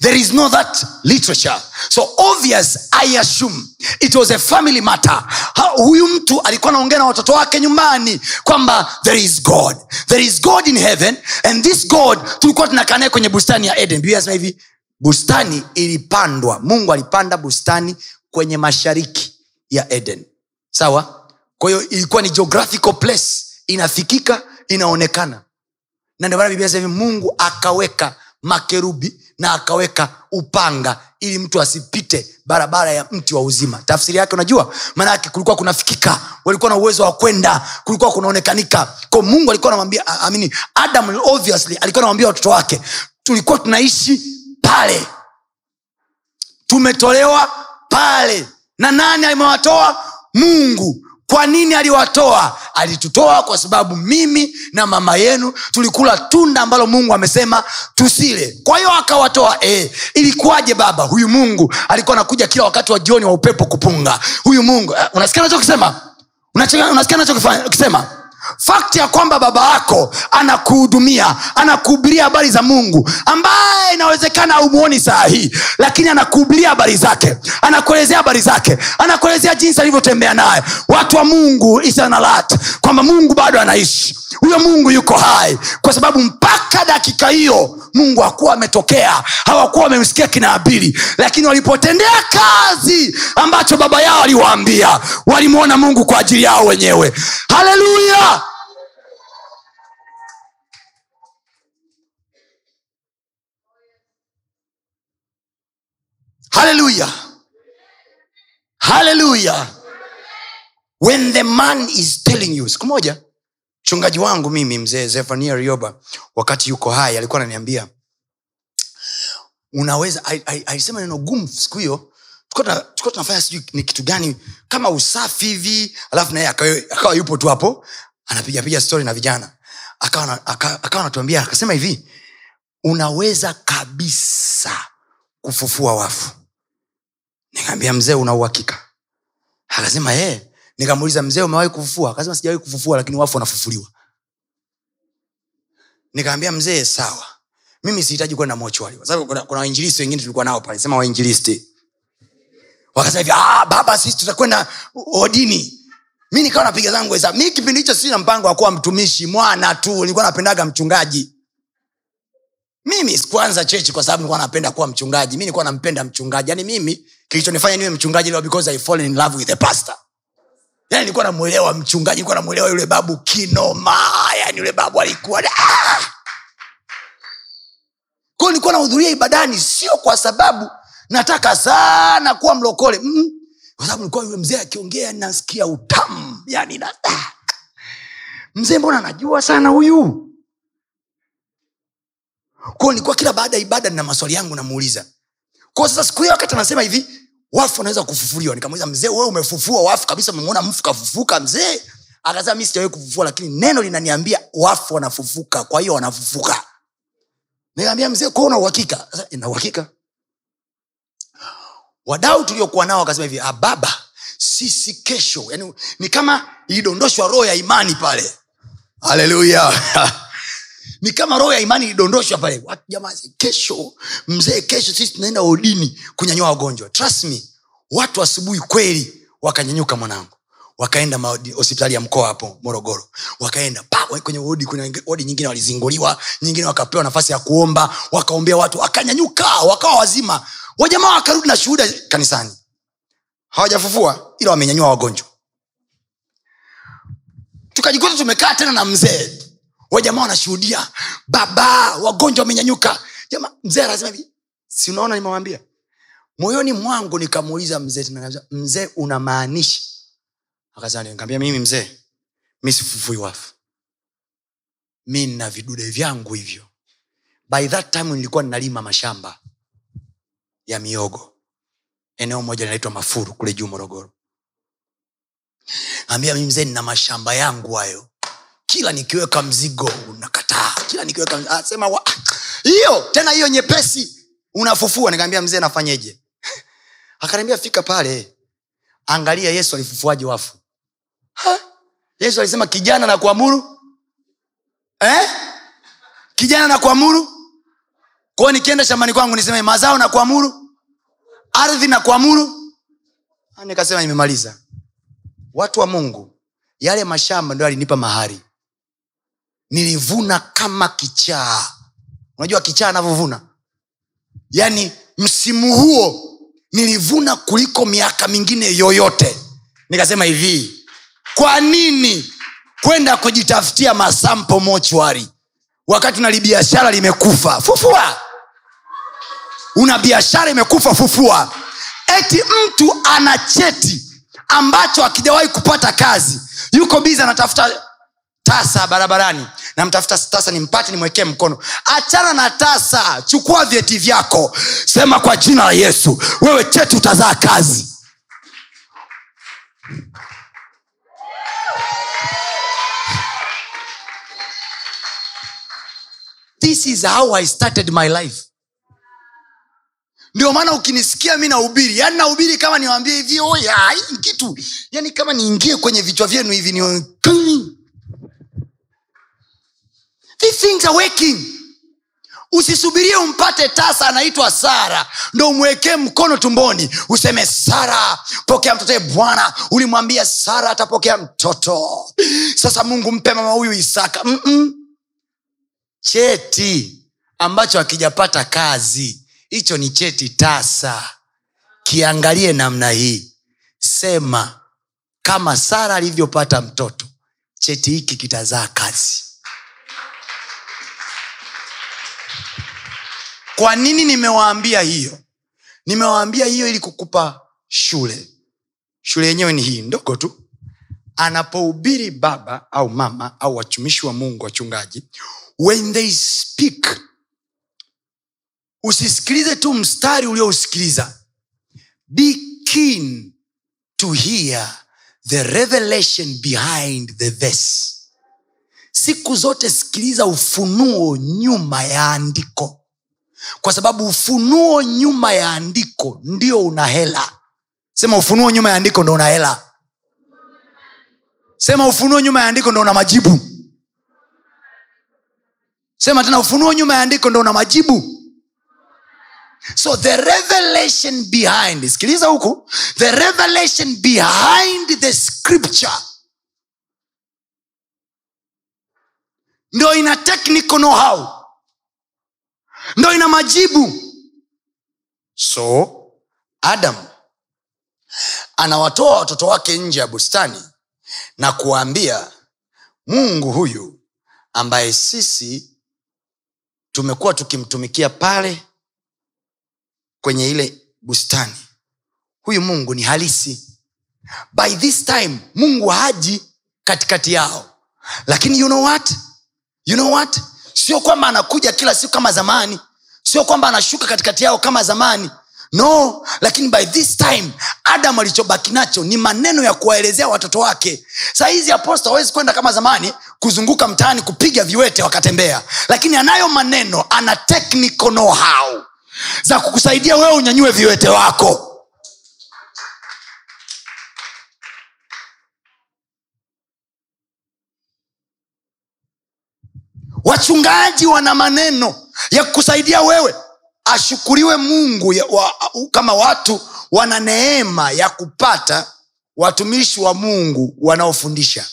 There is no that literature. So obvious i assume it was a family matter. Ha, huyu mtu alikuwa anaongea na watoto wake nyumbani kwamba there is god. There is god in heaven and this god tulikuwa tunakaa naye kwenye bustani ya eden. Inasema hivi bustani ilipandwa. Mungu alipanda bustani kwenye mashariki ya eden sawa? Kwa hiyo ilikuwa ni geographical place. Inafikika inaonekana. Na ndio maana biblia mungu akaweka makerubi na akaweka upanga ili mtu asipite barabara ya mti wa uzima. Tafsiri yake unajua? Maanake kulikuwa kunafikika. Walikuwa na uwezo wa kwenda. Kulikuwa kunaonekanika. Ko mungu alikuwa anamwambia amini adam obviously alikuwa anamwambia watoto wake tulikuwa tunaishi pale. Tumetolewa pale. Na nani alimewatoa mungu kwa nini aliwatoa? Alitutoa kwa sababu mimi na mama yenu tulikula tunda ambalo mungu amesema tusile. Kwa hiyo akawatoa e, ilikuwaje baba? Huyu mungu alikuwa anakuja kila wakati wa jioni wa upepo kupunga. Huyu mungu uh, unasikia nachokisema unasikia nachokisema fakti ya kwamba baba yako anakuhudumia anakuhubiria habari za mungu ambaye inawezekana aumuoni saa hii lakini anakuhubiria habari zake anakuelezea habari zake anakuelezea jinsi alivyotembea naye. Watu wa mungu isanalat kwamba mungu bado anaishi. Huyo mungu yuko hai kwa sababu mpaka dakika hiyo mungu hakuwa ametokea hawakuwa wamemsikia kinaabili lakini walipotendea kazi ambacho baba yao aliwaambia walimwona mungu kwa ajili yao wenyewe. Haleluya haleluya haleluya when the man is telling you siku moja mchungaji wangu mimi mzee zefania rioba wakati yuko hai alikuwa ananiambia unaweza alisema neno gumu siku hiyo. Tulikuwa tunafanya sijui ni kitu gani kama usafi hivi alafu naye akawa yupo tu hapo anapigapiga stori na vijana. Akawa aka- akawa anatuambia akasema hivi unaweza kabisa kufufua wafu nikaambia mzee una uhakika? Akasema ee nikamuuliza mzee umewahi kufufua? Akasema sijawahi kufufua lakini wafu wanafufuliwa. Nikaambia mzee sawa. Mimi sihitaji kwenda mochwari kwa sababu kuna, wainjilisti wengine tulikuwa nao pale. Sema wainjilisti. Wakasema hivi ah, baba sisi tutakwenda odini. Mi nikawa napiga zangu hesabu. Mi kipindi hicho sina mpango wa kuwa mtumishi mwana tu nilikuwa napendaga mchungaji. Mimi sikuanza chechi kwa sababu nilikuwa napenda kuwa mchungaji. Mi nilikuwa nampenda mchungaji yaani mimi kilichonifanya niwe mchungaji leo because I fall in love with the pastor yani nilikuwa namwelewa mchungaji nilikuwa namwelewa yule babu kinoma yani yule babu alikuwa ah! kwao nilikuwa nahudhuria ibadani sio kwa sababu nataka sana kuwa mlokole mm. kwa sababu nilikuwa yule mzee akiongea nasikia utamu yani na, mzee mbona anajua sana huyu kwao nilikuwa kila baada ya ibada nina maswali yangu namuuliza kwao sasa siku hiyo wakati anasema hivi wafu wanaweza kufufuliwa. Nikamuliza mzee wewe umefufua wafu kabisa? Umemwona mfu kafufuka mzee? Akasema mi sijawahi kufufua lakini neno linaniambia wafu wanafufuka kwa hiyo wanafufuka. Nikaambia mzee kwa una uhakika? Na uhakika. Wadau tuliokuwa nao wakasema hivi ah, baba sisi kesho. Yani ni kama ilidondoshwa roho ya imani pale. Haleluya ni kama roho ya imani ilidondoshwa pale. Jamaa kesho mzee kesho sisi tunaenda odini kunyanyua wagonjwa. Trust me watu asubuhi kweli wakanyanyuka mwanangu. Wakaenda hospitali ya mkoa hapo morogoro. Wakaenda pa kwenye wodi kwenye nyingine walizinguliwa nyingine wakapewa nafasi ya kuomba wakaombea watu wakanyanyuka wakawa wazima. Wajamaa wakarudi na shuhuda kanisani. Hawajafufua ila wamenyanyua wagonjwa. Tukajikuta tumekaa tena na mzee wajamaa wanashuhudia. Baba wagonjwa wamenyanyuka. Jamaa mzee anasema hivi. Si unaona nimewambia moyoni mwangu nikamuuliza mzee mzee unamaanisha? Akasema mimi mzee mi sifufui wafu. Mi nina vidude vyangu hivyo. By that time nilikuwa ninalima mashamba ya miogo. Eneo moja linaitwa mafuru kule juu morogoro. Ambia mi mzee nina mashamba yangu hayo kila nikiweka mzigo unakataa. Kila nikiweka mzigo- asema wa- hiyo tena hiyo nyepesi unafufua. Nikaambia mzee nafanyeje? Akaniambia fika pale angalia yesu alifufuaje wafu. Ha? yesu alisema kijana na kuamuru. Eh? kijana na kuamuru. Kwao nikienda shambani kwangu niseme mazao na kuamuru. Ardhi na kuamuru. Ah, nikasema nimemaliza. Watu wa mungu yale mashamba ndo alinipa mahari nilivuna kama kichaa. Unajua kichaa anavyovuna? Yaani msimu huo nilivuna kuliko miaka mingine yoyote. Nikasema hivi kwa nini kwenda kujitafutia masampo mochwari wakati una biashara limekufa? Fufua! Una biashara imekufa fufua. Eti mtu ana cheti ambacho akijawahi kupata kazi. Yuko bizi anatafuta tasa barabarani. Namtafuta tasa nimpate nimwekee mkono. Achana na tasa chukua vyeti vyako. Sema kwa jina la yesu wewe cheti utazaa kazi. This is how i started my life. Ndio maana ukinisikia mi naubiri yani naubiri kama niwambie hivi oya kitu. Yani kama niingie kwenye vichwa vyenu hivi ni These things are working. Usisubirie umpate tasa anaitwa sara. Ndo umwekee mkono tumboni useme sara pokea mtoto bwana. Ulimwambia sara atapokea mtoto. Sasa mungu mpe mama huyu isaka. Mm-mm. cheti ambacho akijapata kazi hicho ni cheti tasa. Kiangalie namna hii. Sema kama sara alivyopata mtoto cheti hiki kitazaa kazi kwa nini nimewaambia hiyo? Nimewaambia hiyo ili kukupa shule. Shule yenyewe ni hii ndogo tu. Anapohubiri baba au mama au watumishi wa mungu wachungaji when they speak usisikilize tu mstari uliousikiliza. Be keen to hear the revelation behind the verse. Siku zote sikiliza ufunuo nyuma ya andiko kwa sababu ufunuo nyuma ya andiko ndio una hela. Sema ufunuo nyuma ya andiko ndo una hela. Sema ufunuo nyuma ya andiko ndo una majibu. Sema tena ufunuo nyuma ya andiko ndo una majibu. So the revelation behind sikiliza huku. The revelation behind the scripture. Ndo ina technical know-how ndo ina majibu. So adam anawatoa watoto wake nje ya bustani na kuwaambia mungu huyu ambaye sisi tumekuwa tukimtumikia pale kwenye ile bustani huyu mungu ni halisi. By this time mungu haji katikati yao. Lakini you know what? You know what sio kwamba anakuja kila siku kama zamani. Sio kwamba anashuka katikati yao kama zamani. No lakini by this time adam alichobaki nacho ni maneno ya kuwaelezea watoto wake. Sahizi aposto hawezi kwenda kama zamani kuzunguka mtaani kupiga viwete wakatembea. Lakini anayo maneno ana technical know-how za kukusaidia wewe unyanyue viwete wako wachungaji wana maneno ya kusaidia wewe. Ashukuriwe mungu ya, wa, kama watu wana neema ya kupata watumishi wa mungu wanaofundisha.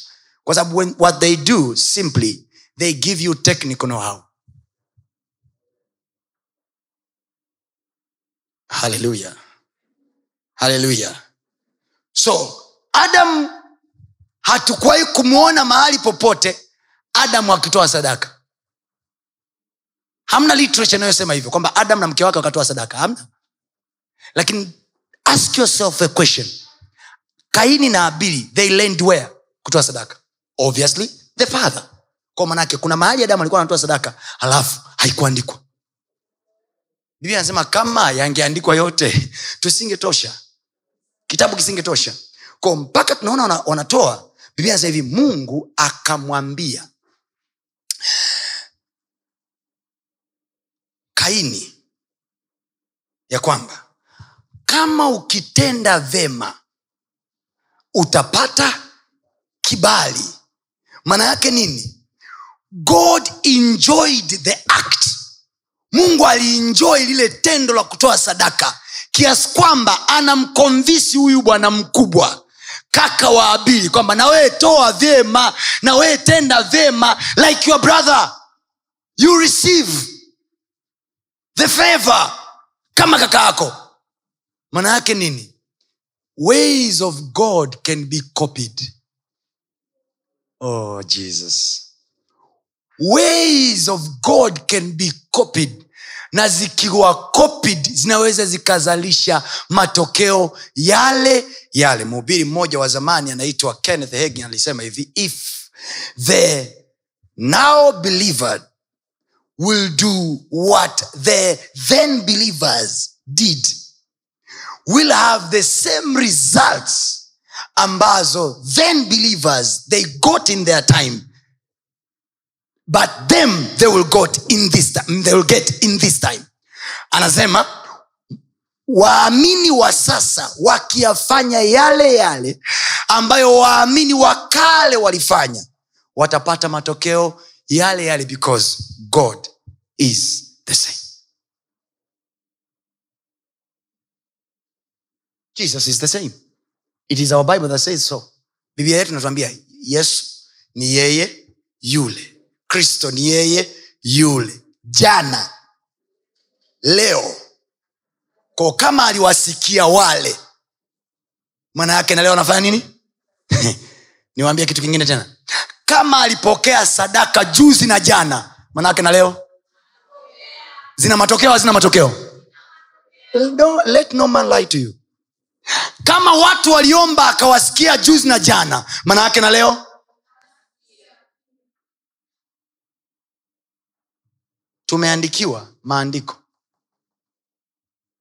Kwa sababu what they do simply they give you technical know-how. Haleluya haleluya so adamu hatukuwahi kumwona mahali popote adamu akitoa sadaka hamna literature inayosema hivyo kwamba adam na mke wake wakatoa sadaka. Hamna. Lakini ask yourself a question. Kaini na abili they learned where? Kutoa sadaka. Obviously the father. Kwa manake kuna mahali adamu alikuwa anatoa sadaka halafu haikuandikwa. Biblia anasema kama yangeandikwa yote tusingetosha. Kitabu kisingetosha. Ko mpaka tunaona wanatoa biblia anasema hivi mungu akamwambia kaini ya kwamba kama ukitenda vema utapata kibali. Maana yake nini? God enjoyed the act. Mungu alienjoi lile tendo la kutoa sadaka kiasi kwamba anamkomvisi huyu bwana mkubwa kaka wa abili kwamba na toa vyema na tenda vyema like your brother. You receive the favor kama kaka yako maana yake nini? Ways of god can be copied. Oh jesus. Ways of god can be copied. Na zikiwa copied zinaweza zikazalisha matokeo yale yale. Mhubiri mmoja wa zamani anaitwa kenneth hagin alisema hivi if the now believer will do what the then believers did. Will have the same results ambazo then believers they got in their time. But them they will got in this time, they will get in this time. Anasema waamini wa sasa wakiyafanya yale yale ambayo waamini wa kale walifanya watapata matokeo yale yale because god is the same. Jesus is the same. It is our bible that says so. Biblia yetu inatuambia yesu ni yeye yule. Kristo ni yeye yule. Jana leo. Ko kama aliwasikia wale maana yake na leo anafanya nini? Niwaambie kitu kingine tena. Kama alipokea sadaka juzi na jana manake na leo zina matokeo hazina matokeo? Don't let no man lie to you. Kama watu waliomba akawasikia juzi na jana maana yake na leo? Tumeandikiwa maandiko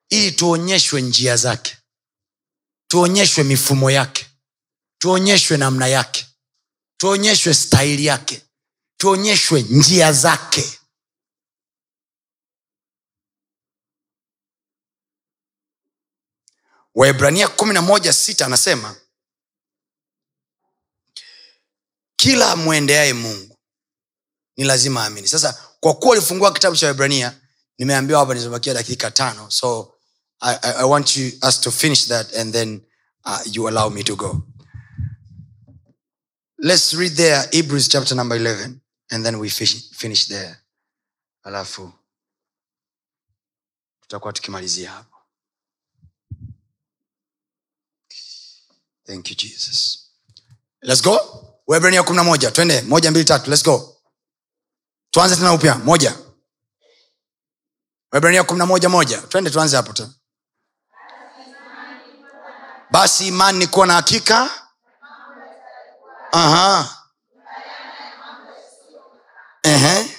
ili tuonyeshwe njia zake tuonyeshwe mifumo yake tuonyeshwe namna yake tuonyeshwe staili yake tuonyeshwe njia zake waibrania kumi anasema kila mwendeaye mungu ni lazima amini sasa kwa kuwa ulifungua kitabu cha waibrania nimeambiwa hapa nizobakia dakika tano so I, I, i want you, us to finish that and then uh, you allow me to go. Let's read there hebrews chapter number 11 and then we finish, finish there. Alafu tutakuwa tukimalizia hapo thank you jesus. Let's go. Webrania kumi na moja. Twende. Moja mbili tatu. Let's go. Tuanze tena upya. Moja. Webrania kumi na moja moja. Twende tuanze hapo tena. Basi imani ni kuwa na hakika. Aha. Ehe.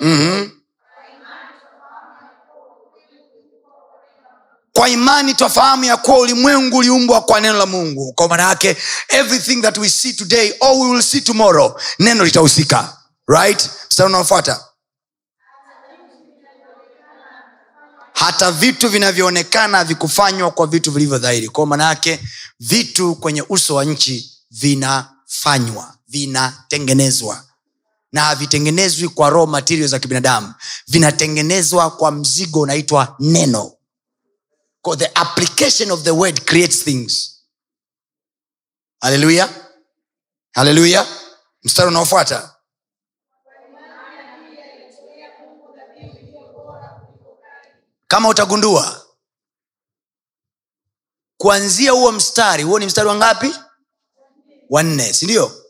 Mhm. kwa imani twafahamu ya kuwa ulimwengu uliumbwa kwa neno la mungu. Kwa maana yake everything that we see today or we will see tomorrow neno litahusika. Right? Mstari unaofuata. Hata vitu vinavyoonekana havikufanywa kwa vitu vilivyo dhahiri. Kwao maana yake vitu kwenye uso wa nchi vinafanywa vinatengenezwa. Na havitengenezwi kwa raw materio za kibinadamu. Vinatengenezwa kwa mzigo unaitwa neno Kwa the application of the word creates things. Haleluya haleluya mstari unaofuata. Kama utagundua kuanzia huo mstari huo ni mstari wa ngapi? Wa nne sindio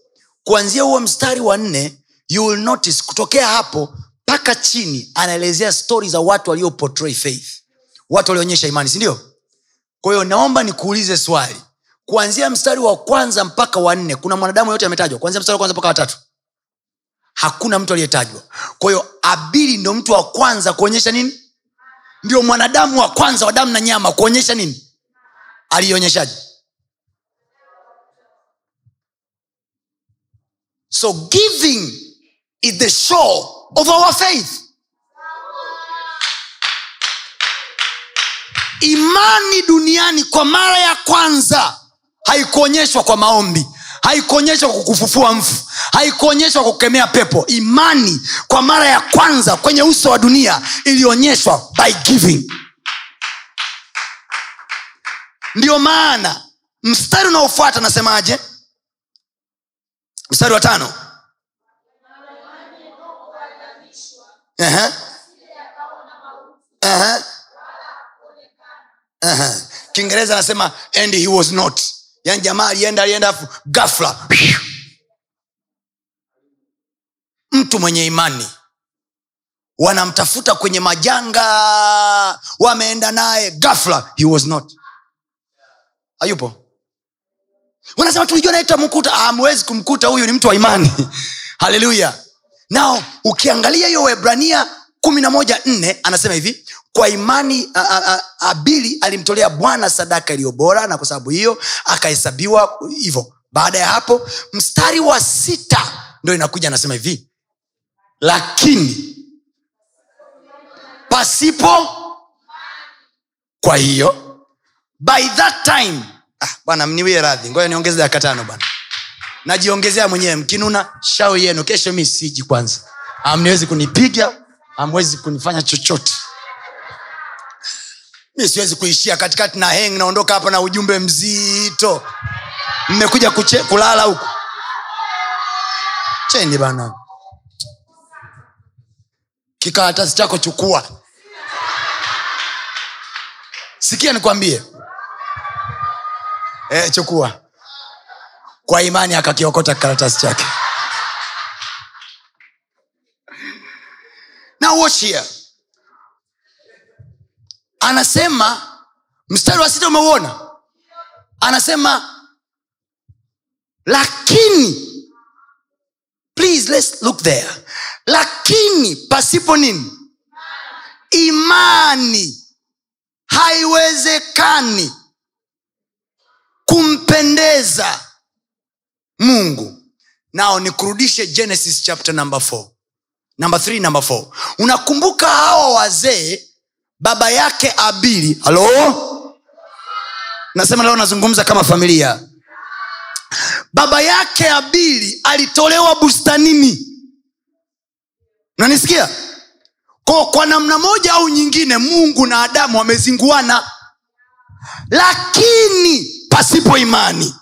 kuanzia huo mstari wa nne you will notice kutokea hapo mpaka chini anaelezea stori za watu walio faith watu walionyesha imani sindio kwa hiyo naomba nikuulize swali. Kuanzia mstari wa kwanza mpaka wanne kuna mwanadamu yote ametajwa? Kuanzia mstari wa kwanza mpaka watatu hakuna mtu aliyetajwa. Kwa hiyo abili ndo mtu wa kwanza kuonyesha nini? Ndio mwanadamu wa kwanza wa damu na nyama kuonyesha nini? Alionyeshaje? So giving is the show of our faith imani duniani kwa mara ya kwanza haikuonyeshwa kwa maombi haikuonyeshwa kwa kufufua mfu haikuonyeshwa kwa kukemea pepo imani kwa mara ya kwanza kwenye uso wa dunia ilionyeshwa by giving ndiyo maana mstari unaofuata nasemaje mstari wa tano Ehe. Ehe. Ehe. kiingereza anasema and he was not. Yani jamaa alienda alienda afu gafla mtu mwenye imani wanamtafuta kwenye majanga wameenda naye gafla he was not. Hayupo. Wanasema tulijua naye tutamkuta hamwezi kumkuta huyu ni mtu wa imani. Haleluya. Nao ukiangalia hiyo webrania kumi na moja nne anasema hivi kwa imani abili alimtolea bwana sadaka iliyo bora na kwa sababu hiyo akahesabiwa hivyo. Baada ya hapo mstari wa sita ndo inakuja anasema hivi lakini pasipo kwa hiyo by that time ah, bwana mniwie radhi. Ngoja niongeze dakika tano bwana. Najiongezea mwenyewe mkinuna shao yenu. Kesho mi siji kwanza. Amniwezi kunipiga amwezi kunifanya chochote mi siwezi kuishia katikati na heng naondoka hapa na ujumbe mzito. Mmekuja kulala huku. Cheni bana. Kikaratasi chako chukua. Sikia nikwambie. E, chukua. Kwa imani akakiokota kikaratasi chake. Now watch here anasema mstari wa sita umeuona? Anasema lakini please let's look there. Lakini pasipo nini? Imani haiwezekani kumpendeza mungu. Nao nikurudishe genesis chapter number 4 number 3 number 4 unakumbuka hawa wazee baba yake abili. Halo nasema leo nazungumza kama familia. Baba yake abili alitolewa bustanini. Nanisikia kwa, kwa namna moja au nyingine mungu na adamu wamezinguana. Lakini pasipo imani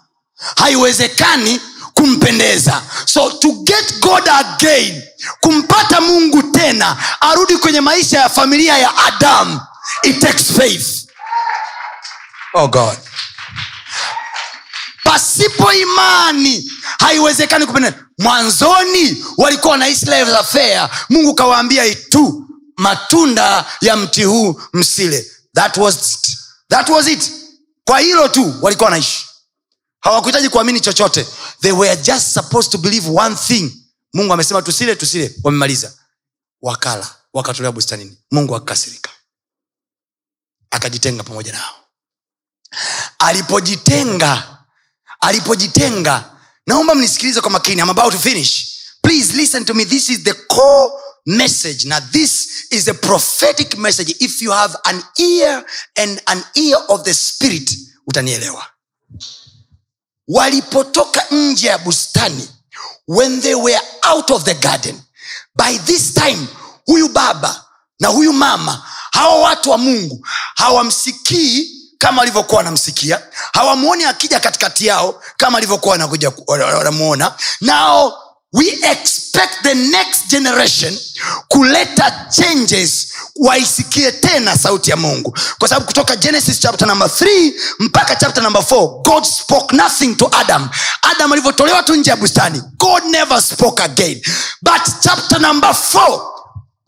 haiwezekani kumpendeza. So to get god again kumpata mungu tena arudi kwenye maisha ya familia ya adam it takes faith. Oh god. Pasipo imani haiwezekani kupendeza. Mwanzoni walikuwa na Israel affair. Mungu kawaambia tu matunda ya mti huu msile. That was it. that was it. Kwa hilo tu walikuwa wanaishi. Hawakuhitaji kuamini chochote they were just supposed to believe one thing. Mungu amesema tusile tusile. Wamemaliza. Wakala. Wakatolewa bustanini. Mungu akakasirika. Akajitenga pamoja nao. Alipojitenga alipojitenga naomba mnisikilize kwa makini. I'm about to finish. Please listen to me. This is the core message. Now this is a prophetic message. If you have an ear and an ear of the spirit utanielewa walipotoka nje ya bustani when they were out of the garden by this time huyu baba na huyu mama hawa watu wa mungu hawamsikii kama walivyokuwa wanamsikia hawamwoni akija katikati yao kama alivyokuwa wanakuja wanamuona. Nao we expect the next generation kuleta changes waisikie tena sauti ya mungu. Kwa sababu kutoka genesis chapter number 3 mpaka chapter number 4 god spoke nothing to adam. Adam alivyotolewa tu nje ya bustani god never spoke again. But chapter number 4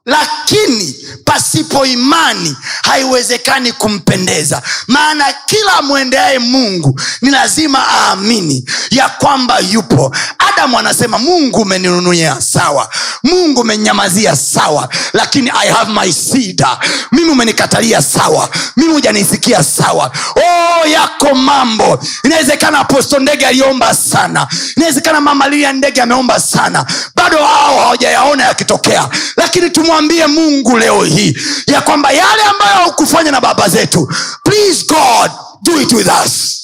lakini pasipo imani haiwezekani kumpendeza. Maana kila mwendeaye mungu ni lazima aamini ya kwamba yupo. Adamu anasema mungu umeninunulia sawa. Mungu umenyamazia sawa. Lakini i have my sida mimi umenikatalia sawa. Mimi hujanisikia sawa. Oh yako mambo. Inawezekana aposto ndege aliomba sana. Inawezekana mama lilia ndege ameomba sana. Bado hao hawajayaona yakitokea. Lakini tumwambie mungu leo hii ya kwamba yale ambayo haukufanya na baba zetu please god do it with us.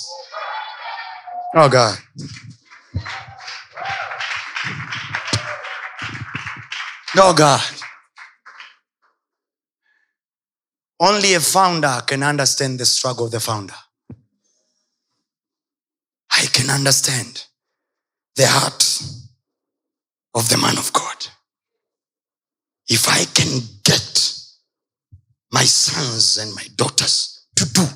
Oh god. Oh god. Only a founder can understand the struggle of the founder. I can understand the heart of the man of god if i can get my sons and my daughters to do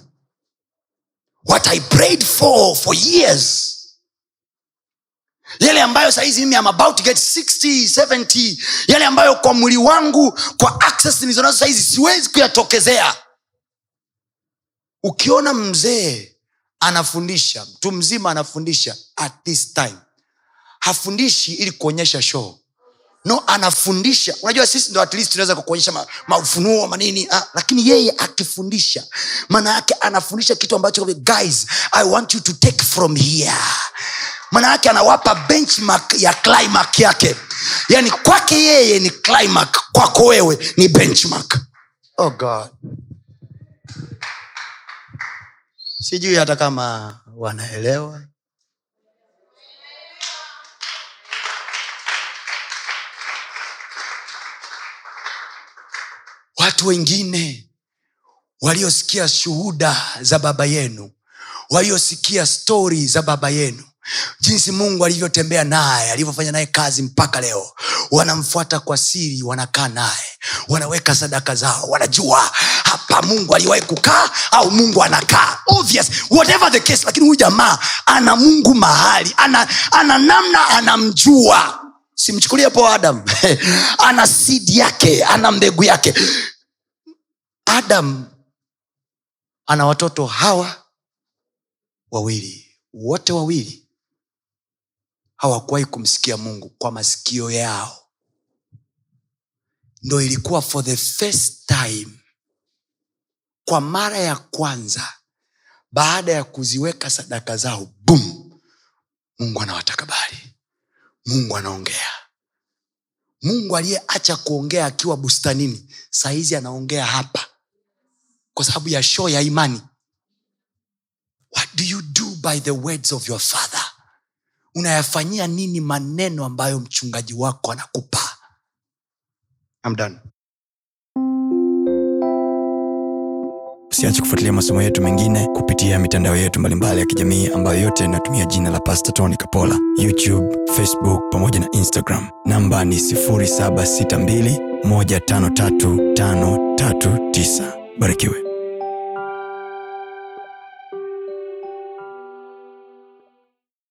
what i prayed for for years yale ambayo sahizi mimi am about to get 60 70 yale ambayo kwa mwili wangu kwa access nilizonazo sahizi siwezi kuyatokezea. Ukiona mzee anafundisha mtu mzima anafundisha at this time hafundishi ili kuonyesha show no anafundisha. Unajua sisi ndo at least tunaweza kukuonyesha ma- maufunuo manini ah, lakini yeye akifundisha maana yake anafundisha kitu ambacho guys i want you to take from here. Maana yake anawapa benchmark ya climax yake. Yaani kwake yeye ni climax kwako wewe ni benchmark. Oh god. Sijui hata kama wanaelewa watu wengine waliosikia shuhuda za baba yenu waliosikia stori za baba yenu jinsi mungu alivyotembea naye alivyofanya naye kazi mpaka leo wanamfuata kwa siri wanakaa naye wanaweka sadaka zao wanajua hapa mungu aliwahi kukaa au mungu anakaa. Obvious whatever the case lakini huyu jamaa ana mungu mahali ana, ana namna anamjua. Simchukulie po adam. Ana sidi yake ana mbegu yake adam ana watoto hawa wawili. Wote wawili hawakuwahi kumsikia mungu kwa masikio yao. Ndo ilikuwa for the first time. Kwa mara ya kwanza baada ya kuziweka sadaka zao bum mungu anawatakabali mungu anaongea. Mungu aliyeacha kuongea akiwa bustanini sahizi anaongea hapa kwa sababu ya show ya imani. What do you do by the words of your father? Unayafanyia nini maneno ambayo mchungaji wako anakupa? Usiache kufuatilia masomo yetu mengine kupitia mitandao yetu mbalimbali ya kijamii ambayo yote inatumia jina la pasta tony kapola. Youtube facebook pamoja na instagram. Namba ni 762153539 बरके हुए।